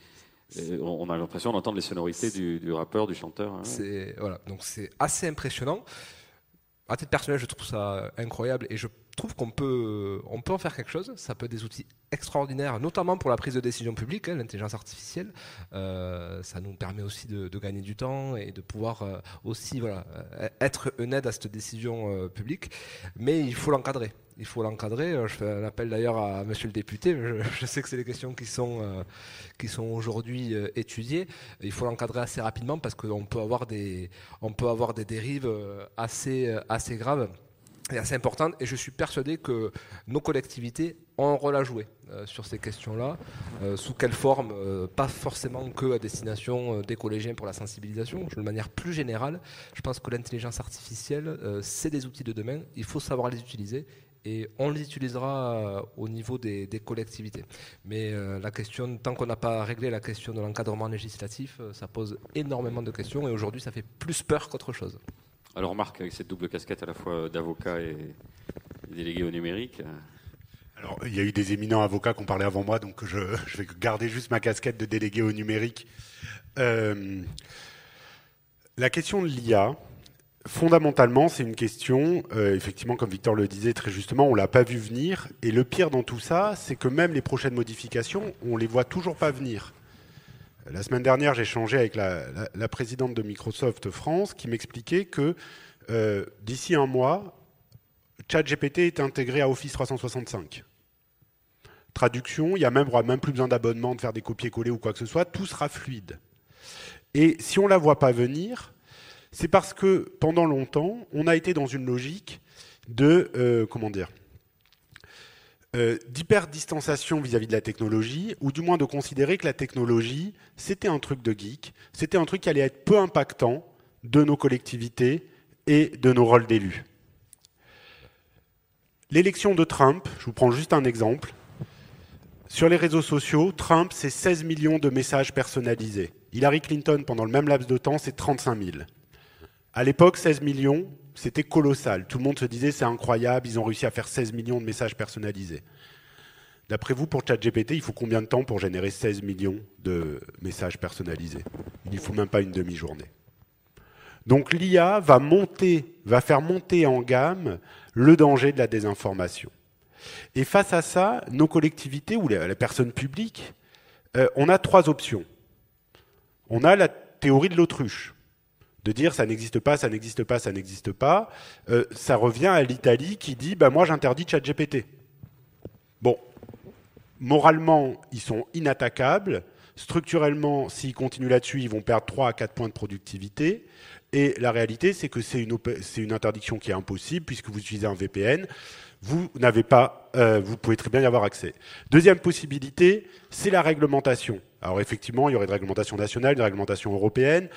on a l'impression d'entendre les sonorités du, rappeur, du chanteur. Hein. C'est voilà, donc c'est assez impressionnant. À titre personnel, je trouve ça incroyable et je trouve qu'on peut, on peut en faire quelque chose. Ça peut être des outils extraordinaires, notamment pour la prise de décision publique, hein, l'intelligence artificielle. Euh, ça nous permet aussi de, gagner du temps et de pouvoir euh, aussi voilà, euh, être une aide à cette décision publique. Mais il faut l'encadrer il faut l'encadrer. Je fais un appel d'ailleurs à monsieur le député. Je, sais que c'est des questions qui sont, qui sont aujourd'hui étudiées. Il faut l'encadrer assez rapidement parce qu'on peut avoir des, peut avoir des dérives assez, assez graves et assez importantes. Et je suis persuadé que nos collectivités ont un rôle à jouer sur ces questions-là. sous quelle forme Pas forcément que à destination des collégiens pour la sensibilisation. De manière plus générale, je pense que l'intelligence artificielle, c'est des outils de demain. Il faut savoir les utiliser et on les utilisera euh, au niveau des, collectivités. Mais euh, la question, tant qu'on n'a pas réglé la question de l'encadrement législatif, euh, ça pose énormément de questions et aujourd'hui ça fait plus peur qu'autre chose. Alors Marc, avec cette double casquette à la fois d'avocat et délégué au numérique. Alors, il y a eu des éminents avocats qui ont parlé avant moi, donc je, vais garder juste ma casquette de délégué au numérique. la question de l'IA, Fondamentalement, c'est une question, euh, effectivement, comme Victor le disait très justement, on ne l'a pas vu venir. Et le pire dans tout ça, c'est que même les prochaines modifications, on ne les voit toujours pas venir. La semaine dernière, j'ai échangé avec la, présidente de Microsoft France qui m'expliquait que euh, d'ici un mois, ChatGPT est intégré à Office 365. Traduction, il n'y a même, même plus besoin d'abonnement, de faire des copier-coller ou quoi que ce soit, tout sera fluide. Et si on ne la voit pas venir, c'est parce que pendant longtemps, on a été dans une logique de euh, comment dire euh, d'hyper-distanciation vis-à-vis de la technologie, ou du moins de considérer que la technologie, c'était un truc de geek, c'était un truc qui allait être peu impactant de nos collectivités et de nos rôles d'élus. L'élection de Trump, je vous prends juste un exemple. Sur les réseaux sociaux, Trump, c'est 16 millions de messages personnalisés. Hillary Clinton, pendant le même laps de temps, c'est 35 000. À l'époque, 16 millions, c'était colossal. Tout le monde se disait c'est incroyable, ils ont réussi à faire 16 millions de messages personnalisés. D'après vous, pour ChatGPT, il faut combien de temps pour générer 16 millions de messages personnalisés? Il ne faut même pas une demi-journée. Donc l'IA va monter, va faire monter en gamme le danger de la désinformation. Et face à ça, nos collectivités ou les, personnes publiques, euh, on a trois options. On a la théorie de l'autruche de dire ça n'existe pas, ça n'existe pas, ça n'existe pas, euh, ça revient à l'Italie qui dit bah, moi j'interdis ChatGPT. Bon, moralement, ils sont inattaquables. Structurellement, s'ils continuent là-dessus, ils vont perdre 3 à 4 points de productivité. Et la réalité, c'est que c'est une, interdiction qui est impossible puisque vous utilisez un VPN vous n'avez pas, euh, vous pouvez très bien y avoir accès. Deuxième possibilité, c'est la réglementation. Alors effectivement, il y aurait une réglementation nationale, une réglementation européenne.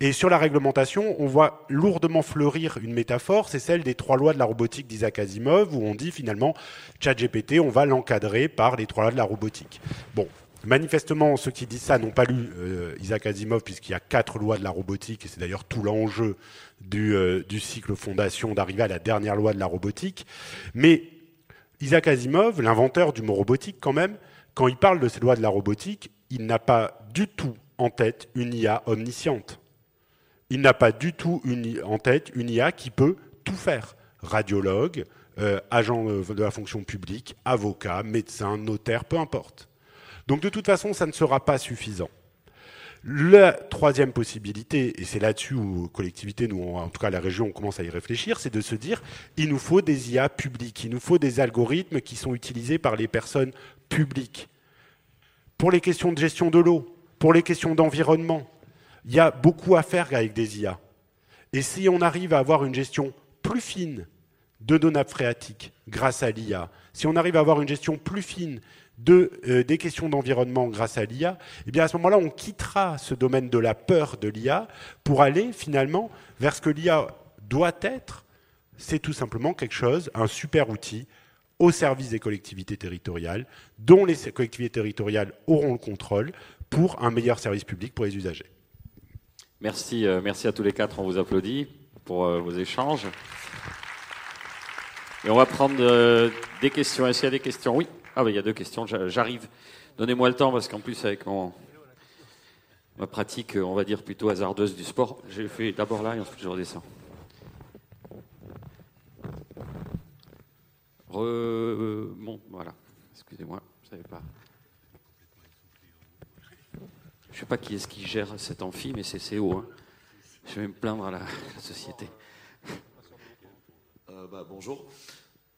Et sur la réglementation, on voit lourdement fleurir une métaphore, c'est celle des trois lois de la robotique d'Isaac Asimov, où on dit finalement, ChatGPT, on va l'encadrer par les trois lois de la robotique. Bon, Manifestement, ceux qui disent ça n'ont pas lu euh, Isaac Asimov, puisqu'il y a quatre lois de la robotique, et c'est d'ailleurs tout l'enjeu du, euh, du, cycle fondation d'arriver à la dernière loi de la robotique. Mais Isaac Asimov, l'inventeur du mot robotique quand même, quand il parle de ces lois de la robotique, il n'a pas du tout en tête une IA omnisciente. Il n'a pas du tout en tête une IA qui peut tout faire. Radiologue, euh, agent de la fonction publique, avocat, médecin, notaire, peu importe. Donc de toute façon, ça ne sera pas suffisant. La troisième possibilité, et c'est là-dessus où collectivité, nous, en tout cas la région, on commence à y réfléchir, c'est de se dire, il nous faut des IA publics, il nous faut des algorithmes qui sont utilisés par les personnes publiques. Pour les questions de gestion de l'eau, pour les questions d'environnement, il y a beaucoup à faire avec des IA. Et si on arrive à avoir une gestion plus fine de nos nappes phréatiques grâce à l'IA, si on arrive à avoir une gestion plus fine euh, des questions d'environnement grâce à l'IA, eh bien à ce moment-là, on quittera ce domaine de la peur de l'IA pour aller finalement vers ce que l'IA doit être. C'est tout simplement quelque chose, un super outil au service des collectivités territoriales, dont les collectivités territoriales auront le contrôle pour un meilleur service public pour les usagers. Merci, euh, merci à tous les quatre, on vous applaudit pour euh, vos échanges. Et on va prendre des questions. Est-ce qu'il y a des questions? Oui. Ah, ben il y a deux questions, j'arrive. Donnez-moi le temps parce qu'en plus, avec mon. ma pratique, on va dire, plutôt hasardeuse du sport. J'ai fait d'abord là et ensuite je redescends. Remonte, voilà. Excusez-moi, je savais pas. Je ne sais pas qui est-ce qui gère cet amphi, mais c'est CO. Hein. Je vais me plaindre à la, société. Euh, bah, bonjour.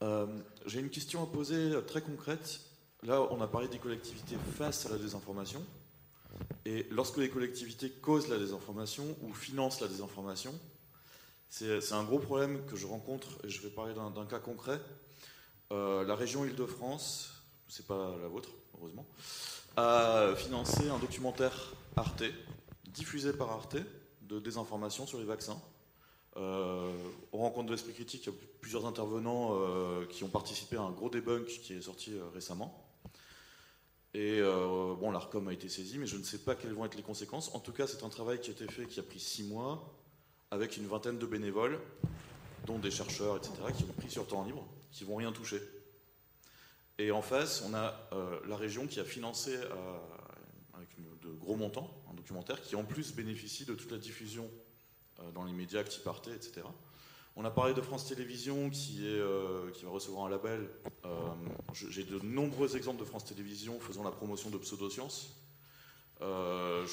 Euh, j'ai une question à poser euh, très concrète. Là, on a parlé des collectivités face à la désinformation. Et lorsque les collectivités causent la désinformation ou financent la désinformation, c'est un gros problème que je rencontre, et je vais parler d'un cas concret. La région Île-de-France, c'est pas la vôtre, heureusement, a financé un documentaire Arte, diffusé par Arte, de désinformation sur les vaccins. Euh, on rencontre de l'esprit critique, il y a plusieurs intervenants euh, qui ont participé à un gros debunk qui est sorti euh, récemment. Et bon, l'ARCOM a été saisi, mais je ne sais pas quelles vont être les conséquences. En tout cas, c'est un travail qui a été fait, qui a pris six mois, avec une vingtaine de bénévoles, dont des chercheurs, etc., qui ont pris sur temps libre, qui vont rien toucher. Et en face, on a la région qui a financé avec de gros montants un documentaire qui en plus bénéficie de toute la diffusion euh, dans les médias, qui partaient, etc. On a parlé de France Télévisions qui, euh, va recevoir un label. Euh, j'ai de nombreux exemples de France Télévisions faisant la promotion de pseudosciences. on,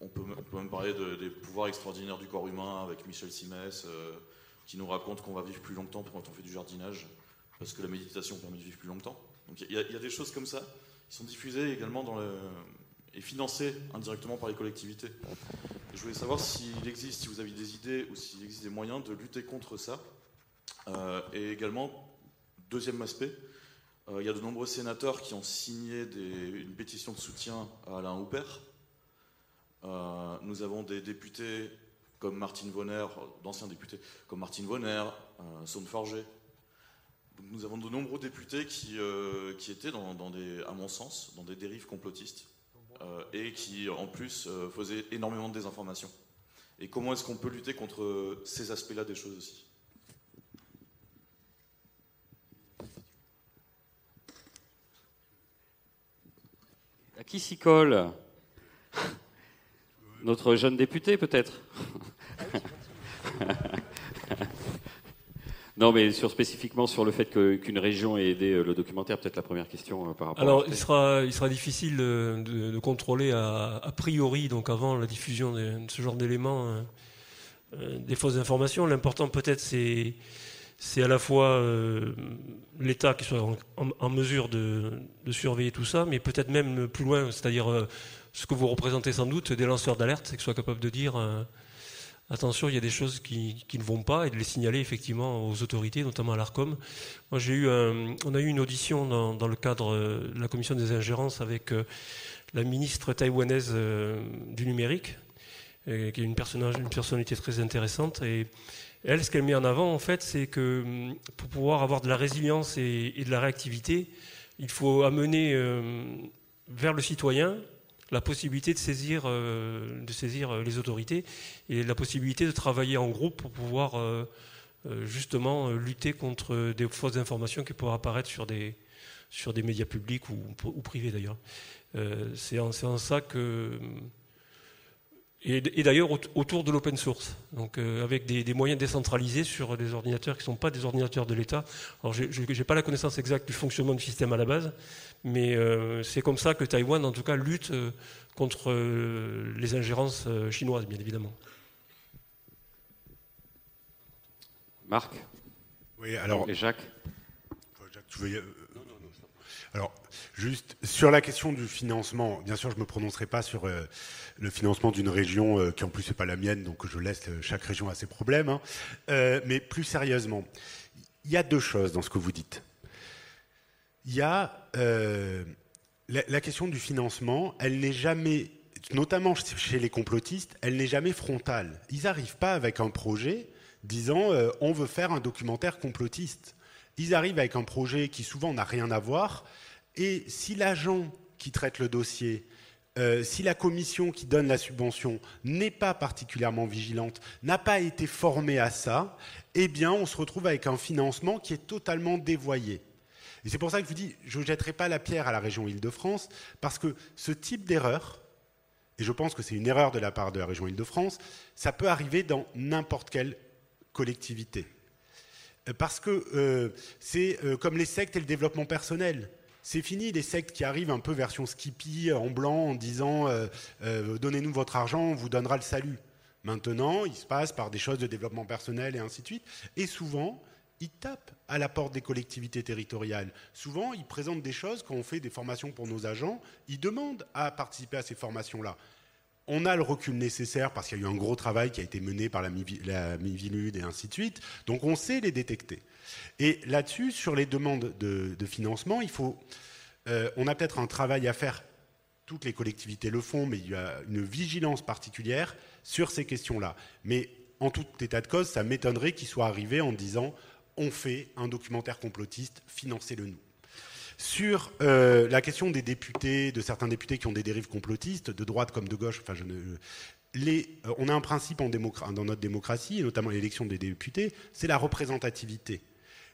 on, peut, même parler des pouvoirs extraordinaires du corps humain avec Michel Simès, qui nous raconte qu'on va vivre plus longtemps quand on fait du jardinage, parce que la méditation permet de vivre plus longtemps. Donc il y, a des choses comme ça qui sont diffusées également et financées indirectement par les collectivités. Je voulais savoir s'il existe, si vous avez des idées ou s'il existe des moyens de lutter contre ça. Euh, et également, deuxième aspect, euh, il y a de nombreux sénateurs qui ont signé une pétition de soutien à Alain Houpert. Euh, nous avons des députés comme Martine Vonner, d'anciens députés comme Martine Vonner, Saune Forger. Nous avons de nombreux députés qui, qui étaient, dans, des, à mon sens, dans des dérives complotistes. Euh, et qui en plus euh, faisait énormément de désinformation. Et comment est-ce qu'on peut lutter contre ces aspects-là des choses aussi? À qui s'y colle? Notre jeune député, peut-être? Non, mais sur, spécifiquement sur le fait qu'une région ait aidé euh, le documentaire, peut-être la première question euh, par rapport Alors, il sera, il sera difficile de, de contrôler a, a, priori, donc avant la diffusion de, ce genre d'éléments, euh, des fausses informations. L'important peut-être c'est c'est à la fois l'État qui soit en, en mesure de, de, surveiller tout ça, mais peut-être même plus loin, c'est-à-dire ce que vous représentez sans doute, des lanceurs d'alerte, c'est qu'ils soient capables de dire attention, il y a des choses qui, ne vont pas et de les signaler effectivement aux autorités, notamment à l'ARCOM. Moi, j'ai eu, on a eu une audition dans, le cadre euh, de la commission des ingérences avec euh, la ministre taïwanaise euh, du numérique, qui est une, personnalité très intéressante. Et elle, ce qu'elle met en avant, en fait, c'est que hum, pour pouvoir avoir de la résilience et de la réactivité, il faut amener vers le citoyen la possibilité de saisir, euh, de saisir euh, les autorités et la possibilité de travailler en groupe pour pouvoir euh, justement lutter contre des fausses informations qui pourraient apparaître sur des, sur des médias publics ou, privés d'ailleurs. c'est en, ça que et, d'ailleurs autour de l'open source, donc avec des, moyens décentralisés sur des ordinateurs qui ne sont pas des ordinateurs de l'État. Alors je n'ai pas la connaissance exacte du fonctionnement du système à la base, mais euh, c'est comme ça que Taïwan, en tout cas, lutte euh, contre les ingérences chinoises, bien évidemment. Marc Oui, alors. Et Jacques Jacques, tu veux alors, juste sur la question du financement, bien sûr, je ne me prononcerai pas sur euh, le financement d'une région euh, qui en plus n'est pas la mienne, donc je laisse euh, chaque région à ses problèmes. Hein. mais plus sérieusement, il y a deux choses dans ce que vous dites. Il y a la, la, question du financement, elle n'est jamais, notamment chez les complotistes, elle n'est jamais frontale. Ils n'arrivent pas avec un projet disant on veut faire un documentaire complotiste. Ils arrivent avec un projet qui souvent n'a rien à voir et si l'agent qui traite le dossier, euh, si la commission qui donne la subvention n'est pas particulièrement vigilante, n'a pas été formée à ça, eh bien, on se retrouve avec un financement qui est totalement dévoyé. Et c'est pour ça que je vous dis, je ne jetterai pas la pierre à la région Île-de-France, parce que ce type d'erreur, et je pense que c'est une erreur de la part de la région Île-de-France, ça peut arriver dans n'importe quelle collectivité. Euh, parce que euh, c'est euh, comme les sectes et le développement personnel. C'est fini les sectes qui arrivent un peu version Skippy en blanc en disant donnez-nous votre argent, on vous donnera le salut. Maintenant, il se passe par des choses de développement personnel et ainsi de suite. Et souvent, ils tapent à la porte des collectivités territoriales. Souvent, ils présentent des choses, quand on fait des formations pour nos agents, ils demandent à participer à ces formations-là. On a le recul nécessaire parce qu'il y a eu un gros travail qui a été mené par la Mivilude et ainsi de suite. Donc on sait les détecter. Et là-dessus, sur les demandes de, financement, il faut, euh, on a peut-être un travail à faire. Toutes les collectivités le font, mais il y a une vigilance particulière sur ces questions-là. Mais en tout état de cause, ça m'étonnerait qu'il soit arrivé en disant on fait un documentaire complotiste, financez-le nous. Sur euh, la question des députés, de certains députés qui ont des dérives complotistes, de droite comme de gauche, enfin, euh, on a un principe dans notre démocratie, et notamment l'élection des députés, c'est la représentativité.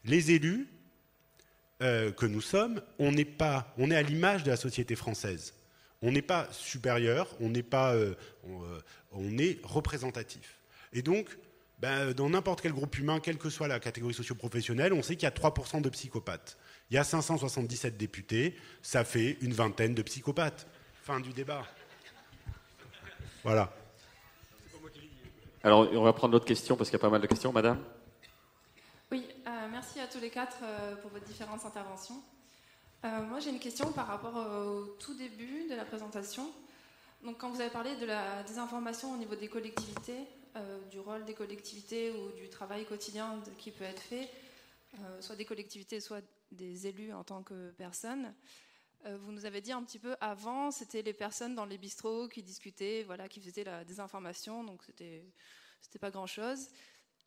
Les élus euh, que nous sommes, on, n'est pas, on est à l'image de la société française. On n'est pas supérieur, on n'est pas, on, est représentatif. Et donc, ben, dans n'importe quel groupe humain, quelle que soit la catégorie socio-professionnelle, on sait qu'il y a 3% de psychopathes. Il y a 577 députés, ça fait une vingtaine de psychopathes. Fin du débat. Voilà. Alors, on va prendre l'autre question parce qu'il y a pas mal de questions, madame. Oui, euh, merci à tous les quatre euh, pour vos différentes interventions. Euh, moi, j'ai une question par rapport au tout début de la présentation. Donc, quand vous avez parlé de la désinformation au niveau des collectivités, du rôle des collectivités ou du travail quotidien qui peut être fait, soit des collectivités, soit des élus en tant que personnes. Euh, vous nous avez dit un petit peu avant, c'était les personnes dans les bistrots qui discutaient, voilà, qui faisaient la désinformation, donc c'était c'était pas grand chose.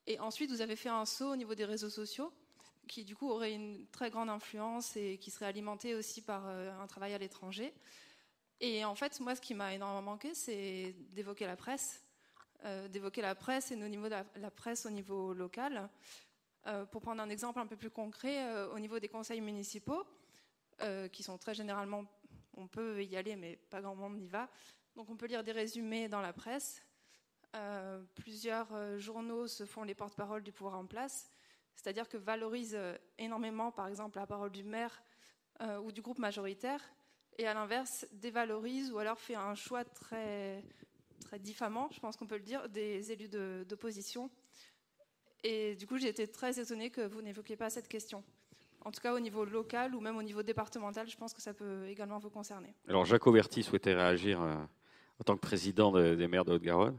Et ensuite, vous avez fait un saut au niveau des réseaux sociaux, qui du coup auraient une très grande influence et qui seraient alimentés aussi par euh, un travail à l'étranger. Et en fait, moi, ce qui m'a énormément manqué, c'est d'évoquer la presse, euh, d'évoquer la presse et au niveau de la presse au niveau local. Euh, pour prendre un exemple un peu plus concret, euh, au niveau des conseils municipaux, qui sont très généralement, on peut y aller, mais pas grand monde n'y va. Donc on peut lire des résumés dans la presse. plusieurs journaux se font les porte-paroles du pouvoir en place, c'est-à-dire que valorisent énormément, par exemple, la parole du maire ou du groupe majoritaire, et à l'inverse, dévalorise ou alors fait un choix très, très diffamant, je pense qu'on peut le dire, des élus d'opposition et du coup, j'ai été très étonnée que vous n'évoquiez pas cette question. En tout cas, au niveau local ou même au niveau départemental, je pense que ça peut également vous concerner. Alors, Jacques Auberti souhaitait réagir euh, en tant que président des maires de Haute-Garonne.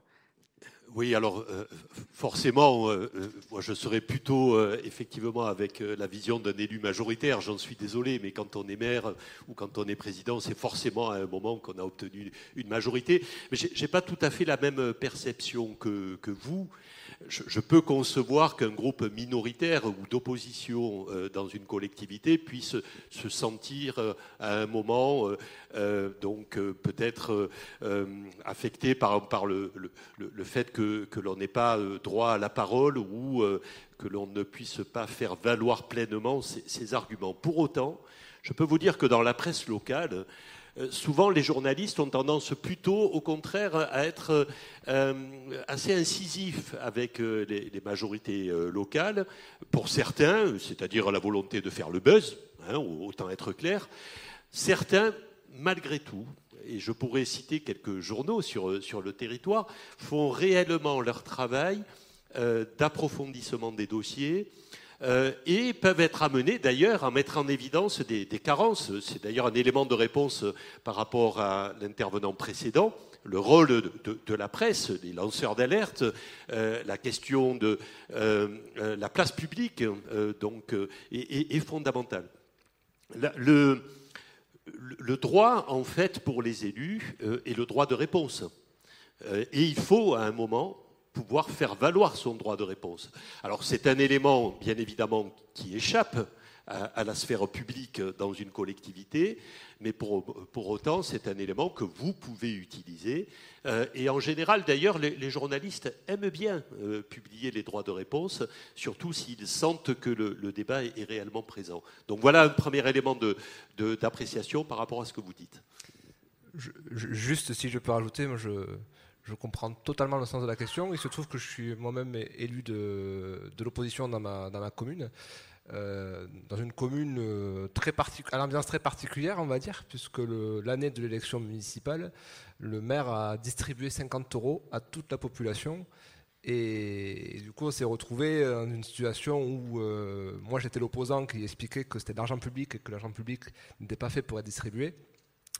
Oui, alors euh, forcément, euh, moi je serais plutôt effectivement avec la vision d'un élu majoritaire, j'en suis désolé, mais quand on est maire ou quand on est président, c'est forcément à un moment qu'on a obtenu une majorité. Mais je n'ai pas tout à fait la même perception que, que vous je, peux concevoir qu'un groupe minoritaire ou d'opposition euh, dans une collectivité puisse se sentir euh, à un moment euh, donc peut-être affecté par, le, fait que, l'on n'ait pas droit à la parole ou que l'on ne puisse pas faire valoir pleinement ses arguments. Pour autant, je peux vous dire que dans la presse locale, souvent les journalistes ont tendance plutôt, au contraire, à être euh, assez incisifs avec euh, les, majorités locales. Pour certains, c'est-à-dire la volonté de faire le buzz, hein, autant être clair, certains, malgré tout, et je pourrais citer quelques journaux sur le territoire, font réellement leur travail d'approfondissement des dossiers, euh, et peuvent être amenés d'ailleurs à mettre en évidence des, carences. C'est d'ailleurs un élément de réponse par rapport à l'intervenant précédent. Le rôle de, la presse, des lanceurs d'alerte, euh, la question de euh, la place publique donc, est, est, fondamentale. Le, le, droit, en fait, pour les élus, est le droit de réponse. et il faut, à un moment, pouvoir faire valoir son droit de réponse. Alors c'est un élément, bien évidemment, qui échappe à, la sphère publique dans une collectivité, mais pour, pour autant, c'est un élément que vous pouvez utiliser. Euh, et en général, d'ailleurs, les, journalistes aiment bien euh, publier les droits de réponse, surtout s'ils sentent que le, débat est, réellement présent. Donc voilà un premier élément d'appréciation de, par rapport à ce que vous dites. juste si je peux rajouter, moi je, je comprends totalement le sens de la question. Il se trouve que je suis moi-même élu de, de l'opposition dans ma, dans ma commune. Euh, dans une commune euh, très à l'ambiance très particulière, on va dire, puisque l'année de l'élection municipale, le maire a distribué 50 euros à toute la population. Et, du coup, on s'est retrouvé dans une situation où euh, moi j'étais l'opposant qui expliquait que c'était de l'argent public et que l'argent public n'était pas fait pour être distribué.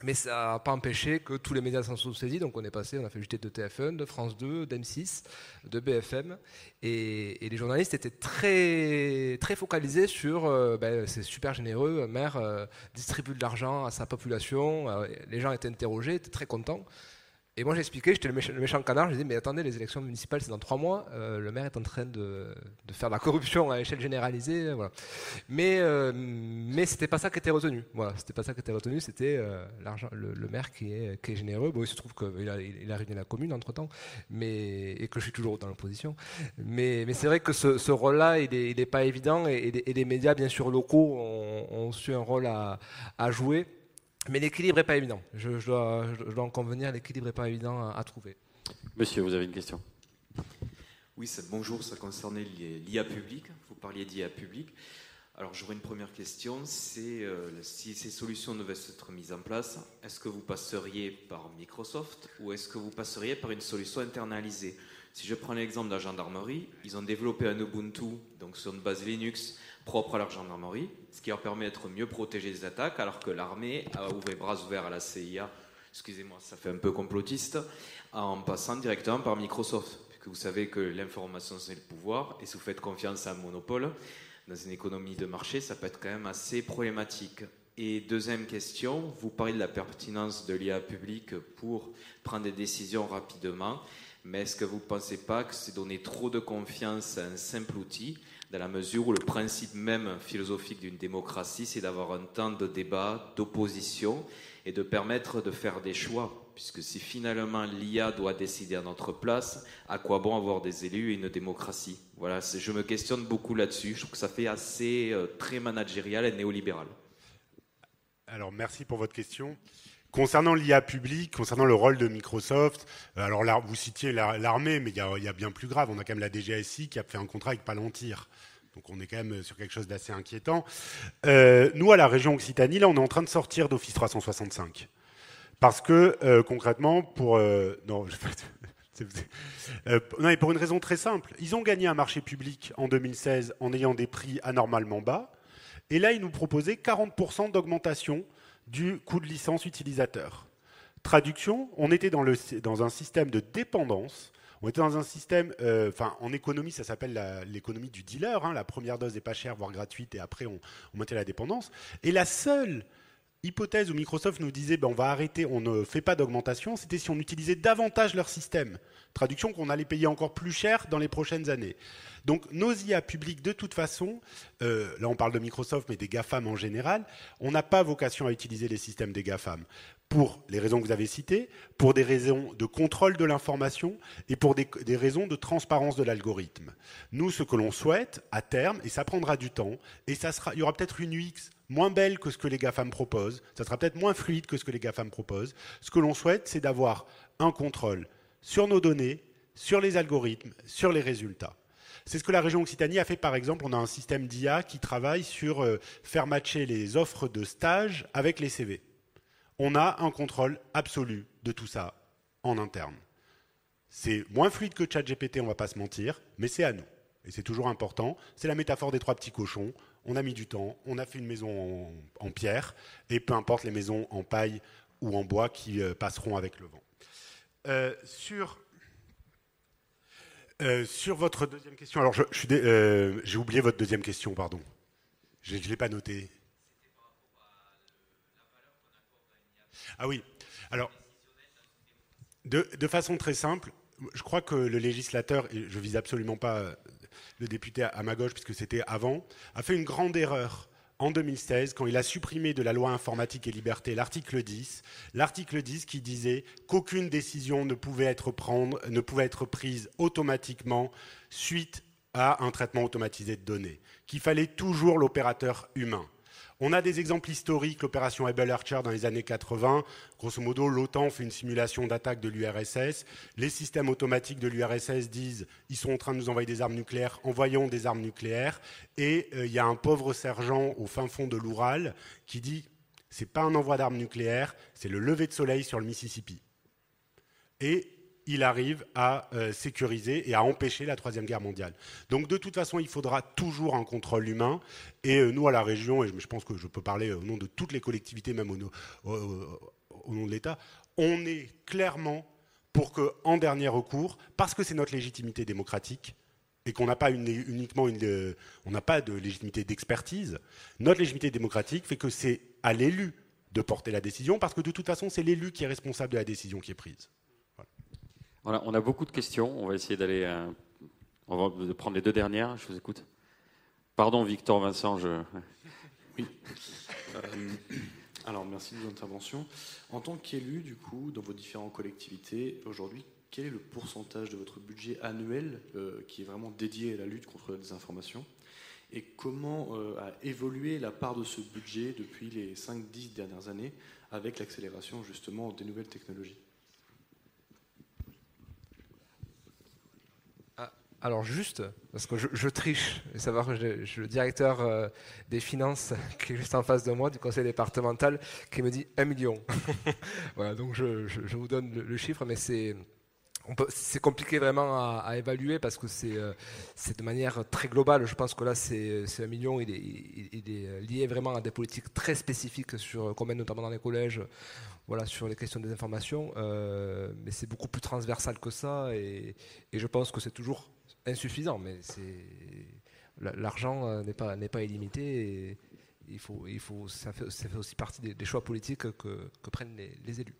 Mais ça n'a pas empêché que tous les médias s'en sont saisis. Donc on est passé, on a fait JT de TF1, de France 2, d'M6, de BFM. Et, les journalistes étaient très, très focalisés sur euh, ben, c'est super généreux, maire euh, distribue de l'argent à sa population. Euh, les gens étaient interrogés, étaient très contents. Et moi j'expliquais, j'étais le, méchant, canard, je disais mais attendez, les élections municipales c'est dans trois mois, euh, le maire est en train de, faire de la corruption à échelle généralisée, voilà. Mais euh, mais c'était pas ça qui était retenu, voilà, c'était pas ça qui était retenu, c'était euh, le, maire qui est généreux. Bon, il se trouve qu'il a il la commune entre temps, mais et que je suis toujours dans l'opposition. Mais mais c'est vrai que ce, rôle-là il est, pas évident et, les médias bien sûr locaux ont, ont su un rôle à, à jouer. Mais l'équilibre n'est pas évident. Je, dois, en convenir, l'équilibre n'est pas évident à, trouver. Monsieur, vous avez une question? Oui, bonjour, ça concernait l'IA public. Vous parliez d'IA public. Alors j'aurais une première question, c'est euh, si ces solutions devaient être mises en place, est-ce que vous passeriez par Microsoft ou est-ce que vous passeriez par une solution internalisée? Si je prends l'exemple de la gendarmerie, ils ont développé un Ubuntu, donc sur une base Linux, propre à leur gendarmerie, ce qui leur permet d'être mieux protégés des attaques, alors que l'armée a ouvert bras ouverts à la CIA, excusez-moi, ça fait un peu complotiste, en passant directement par Microsoft, puisque vous savez que l'information c'est le pouvoir, et si vous faites confiance à un monopole, dans une économie de marché, ça peut être quand même assez problématique. Et deuxième question, vous parlez de la pertinence de l'IA publique pour prendre des décisions rapidement, mais est-ce que vous ne pensez pas que c'est donner trop de confiance à un simple outil dans la mesure où le principe même philosophique d'une démocratie, c'est d'avoir un temps de débat, d'opposition et de permettre de faire des choix. Puisque si finalement l'IA doit décider à notre place, à quoi bon avoir des élus et une démocratie? Voilà, je me questionne beaucoup là-dessus. Je trouve que ça fait assez euh, très managérial et néolibéral. Alors merci pour votre question. Concernant l'IA public, concernant le rôle de Microsoft, euh, alors là, vous citiez l'armée, mais il y, a bien plus grave. On a quand même la DGSI qui a fait un contrat avec Palantir. Donc on est quand même sur quelque chose d'assez inquiétant. Euh, nous, à la région Occitanie, là, on est en train de sortir d'Office 365. Parce que, euh, concrètement, pour... non, et pour une raison très simple. Ils ont gagné un marché public en 2016 en ayant des prix anormalement bas. Et là, ils nous proposaient 40% d'augmentation du coût de licence utilisateur. Traduction, on était dans, un système de dépendance on était dans un système, euh, enfin en économie, ça s'appelle l'économie du dealer. Hein. la première dose n'est pas chère, voire gratuite, et après on, on mettait la dépendance. Et la seule hypothèse où Microsoft nous disait ben, on va arrêter, on ne fait pas d'augmentation, c'était si on utilisait davantage leur système. Traduction qu'on allait payer encore plus cher dans les prochaines années. Donc nos IA publics, de toute façon, euh, là on parle de Microsoft, mais des GAFAM en général, on n'a pas vocation à utiliser les systèmes des GAFAM pour les raisons que vous avez citées, pour des raisons de contrôle de l'information et pour des, raisons de transparence de l'algorithme. Nous, ce que l'on souhaite à terme, et ça prendra du temps, et ça sera, il y aura peut-être une UX moins belle que ce que les GAFAM proposent, ça sera peut-être moins fluide que ce que les GAFAM proposent. Ce que l'on souhaite, c'est d'avoir un contrôle sur nos données, sur les algorithmes, sur les résultats. C'est ce que la région Occitanie a fait par exemple. On a un système d'IA qui travaille sur euh, faire matcher les offres de stage avec les CV. On a un contrôle absolu de tout ça en interne. C'est moins fluide que ChatGPT, on va pas se mentir, mais c'est à nous. Et c'est toujours important. C'est la métaphore des trois petits cochons. On a mis du temps, on a fait une maison en, pierre, et peu importe les maisons en paille ou en bois qui euh, passeront avec le vent. Euh, sur euh, sur votre deuxième question, alors j'ai oublié votre deuxième question, pardon. Je ne l'ai pas noté. Ah oui, alors, de, de, façon très simple, je crois que le législateur, et je vise absolument pas le député à ma gauche puisque c'était avant, a fait une grande erreur en 2016, quand il a supprimé de la loi informatique et liberté l'article 10, l'article 10 qui disait qu'aucune décision ne pouvait, être ne pouvait être prise automatiquement suite à un traitement automatisé de données, qu'il fallait toujours l'opérateur humain. On a des exemples historiques, l'opération Able Archer dans les années 80. Grosso modo, l'OTAN fait une simulation d'attaque de l'URSS. Les systèmes automatiques de l'URSS disent ils sont en train de nous envoyer des armes nucléaires, envoyons des armes nucléaires. Et euh, il y a un pauvre sergent au fin fond de l'Oural qui dit c'est pas un envoi d'armes nucléaires, c'est le lever de soleil sur le Mississippi. Il arrive à euh, sécuriser et à empêcher la Troisième Guerre mondiale. Donc de toute façon, il faudra toujours un contrôle humain. Et euh, nous, à la région, et je pense que je peux parler au nom de toutes les collectivités, même au, nom de l'État, on est clairement pour que, en dernier recours, parce que c'est notre légitimité démocratique, et qu'on n'a pas uniquement une, on n'a pas de légitimité d'expertise, notre légitimité démocratique fait que c'est à l'élu de porter la décision, parce que de toute façon, c'est l'élu qui est responsable de la décision qui est prise on a beaucoup de questions. On va essayer d'aller. Euh, on va prendre les deux dernières. Je vous écoute. Pardon, Victor, Vincent. Je... Oui. Euh, alors, merci de vos interventions. En tant qu'élu, du coup, dans vos différentes collectivités, aujourd'hui, quel est le pourcentage de votre budget annuel euh, qui est vraiment dédié à la lutte contre la désinformation? Et comment a évolué la part de ce budget depuis les 5-10 dernières années avec l'accélération justement des nouvelles technologies? Alors juste, parce que je, triche, et savoir que je, le directeur euh, des finances qui est juste en face de moi, du conseil départemental, qui me dit 1 million. voilà, donc je, vous donne le, chiffre, mais c'est... C'est compliqué vraiment à, évaluer parce que euh, c'est de manière très globale. Je pense que là, c'est un million. Il est, il lié vraiment à des politiques très spécifiques sur qu'on mène notamment dans les collèges, voilà, sur les questions des informations. Euh, mais c'est beaucoup plus transversal que ça. Et je pense que c'est toujours insuffisant, mais c'est l'argent euh, n'est pas n'est pas illimité. Et il faut il faut ça fait, ça fait aussi partie des, choix politiques que, que prennent les, élus.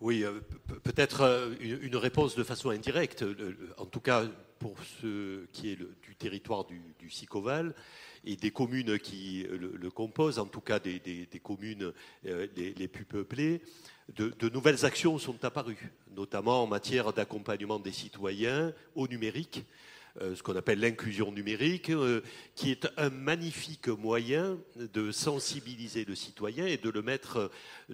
Oui, euh, peut-être euh, une réponse de façon indirecte, en tout cas pour ce qui est du territoire du, Sicoval et des communes qui le, composent, en tout cas des, communes les, plus peuplées de, nouvelles actions sont apparues, notamment en matière d'accompagnement des citoyens au numérique, euh, ce qu'on appelle l'inclusion numérique, euh, qui est un magnifique moyen de sensibiliser le citoyen et de le mettre euh,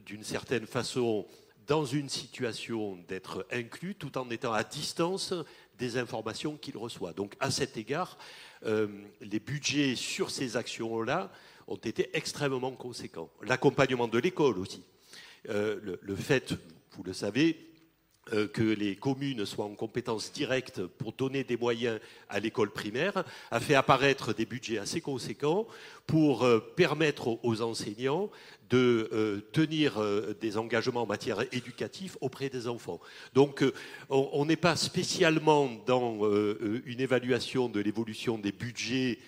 d'une certaine façon dans une situation d'être inclus tout en étant à distance des informations qu'il reçoit. Donc à cet égard, les budgets sur ces actions-là ont été extrêmement conséquents. L'accompagnement de l'école aussi. Euh, le, fait, vous le savez, euh, que les communes soient en compétence directe pour donner des moyens à l'école primaire a fait apparaître des budgets assez conséquents pour euh, permettre aux, enseignants de tenir des engagements en matière éducative auprès des enfants. Donc on n'est pas spécialement dans une évaluation de l'évolution des budgets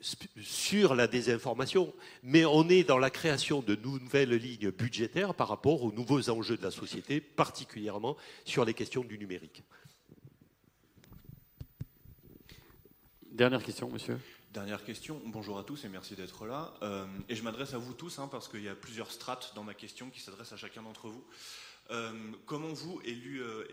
sur la désinformation, mais on est dans la création de nouvelles lignes budgétaires par rapport aux nouveaux enjeux de la société, particulièrement sur les questions du numérique. Dernière question, monsieur. Dernière question. Bonjour à tous et merci d'être là. Euh, et je m'adresse à vous tous hein, parce qu'il y a plusieurs strates dans ma question qui s'adressent à chacun d'entre vous. Euh, comment vous, élus, euh,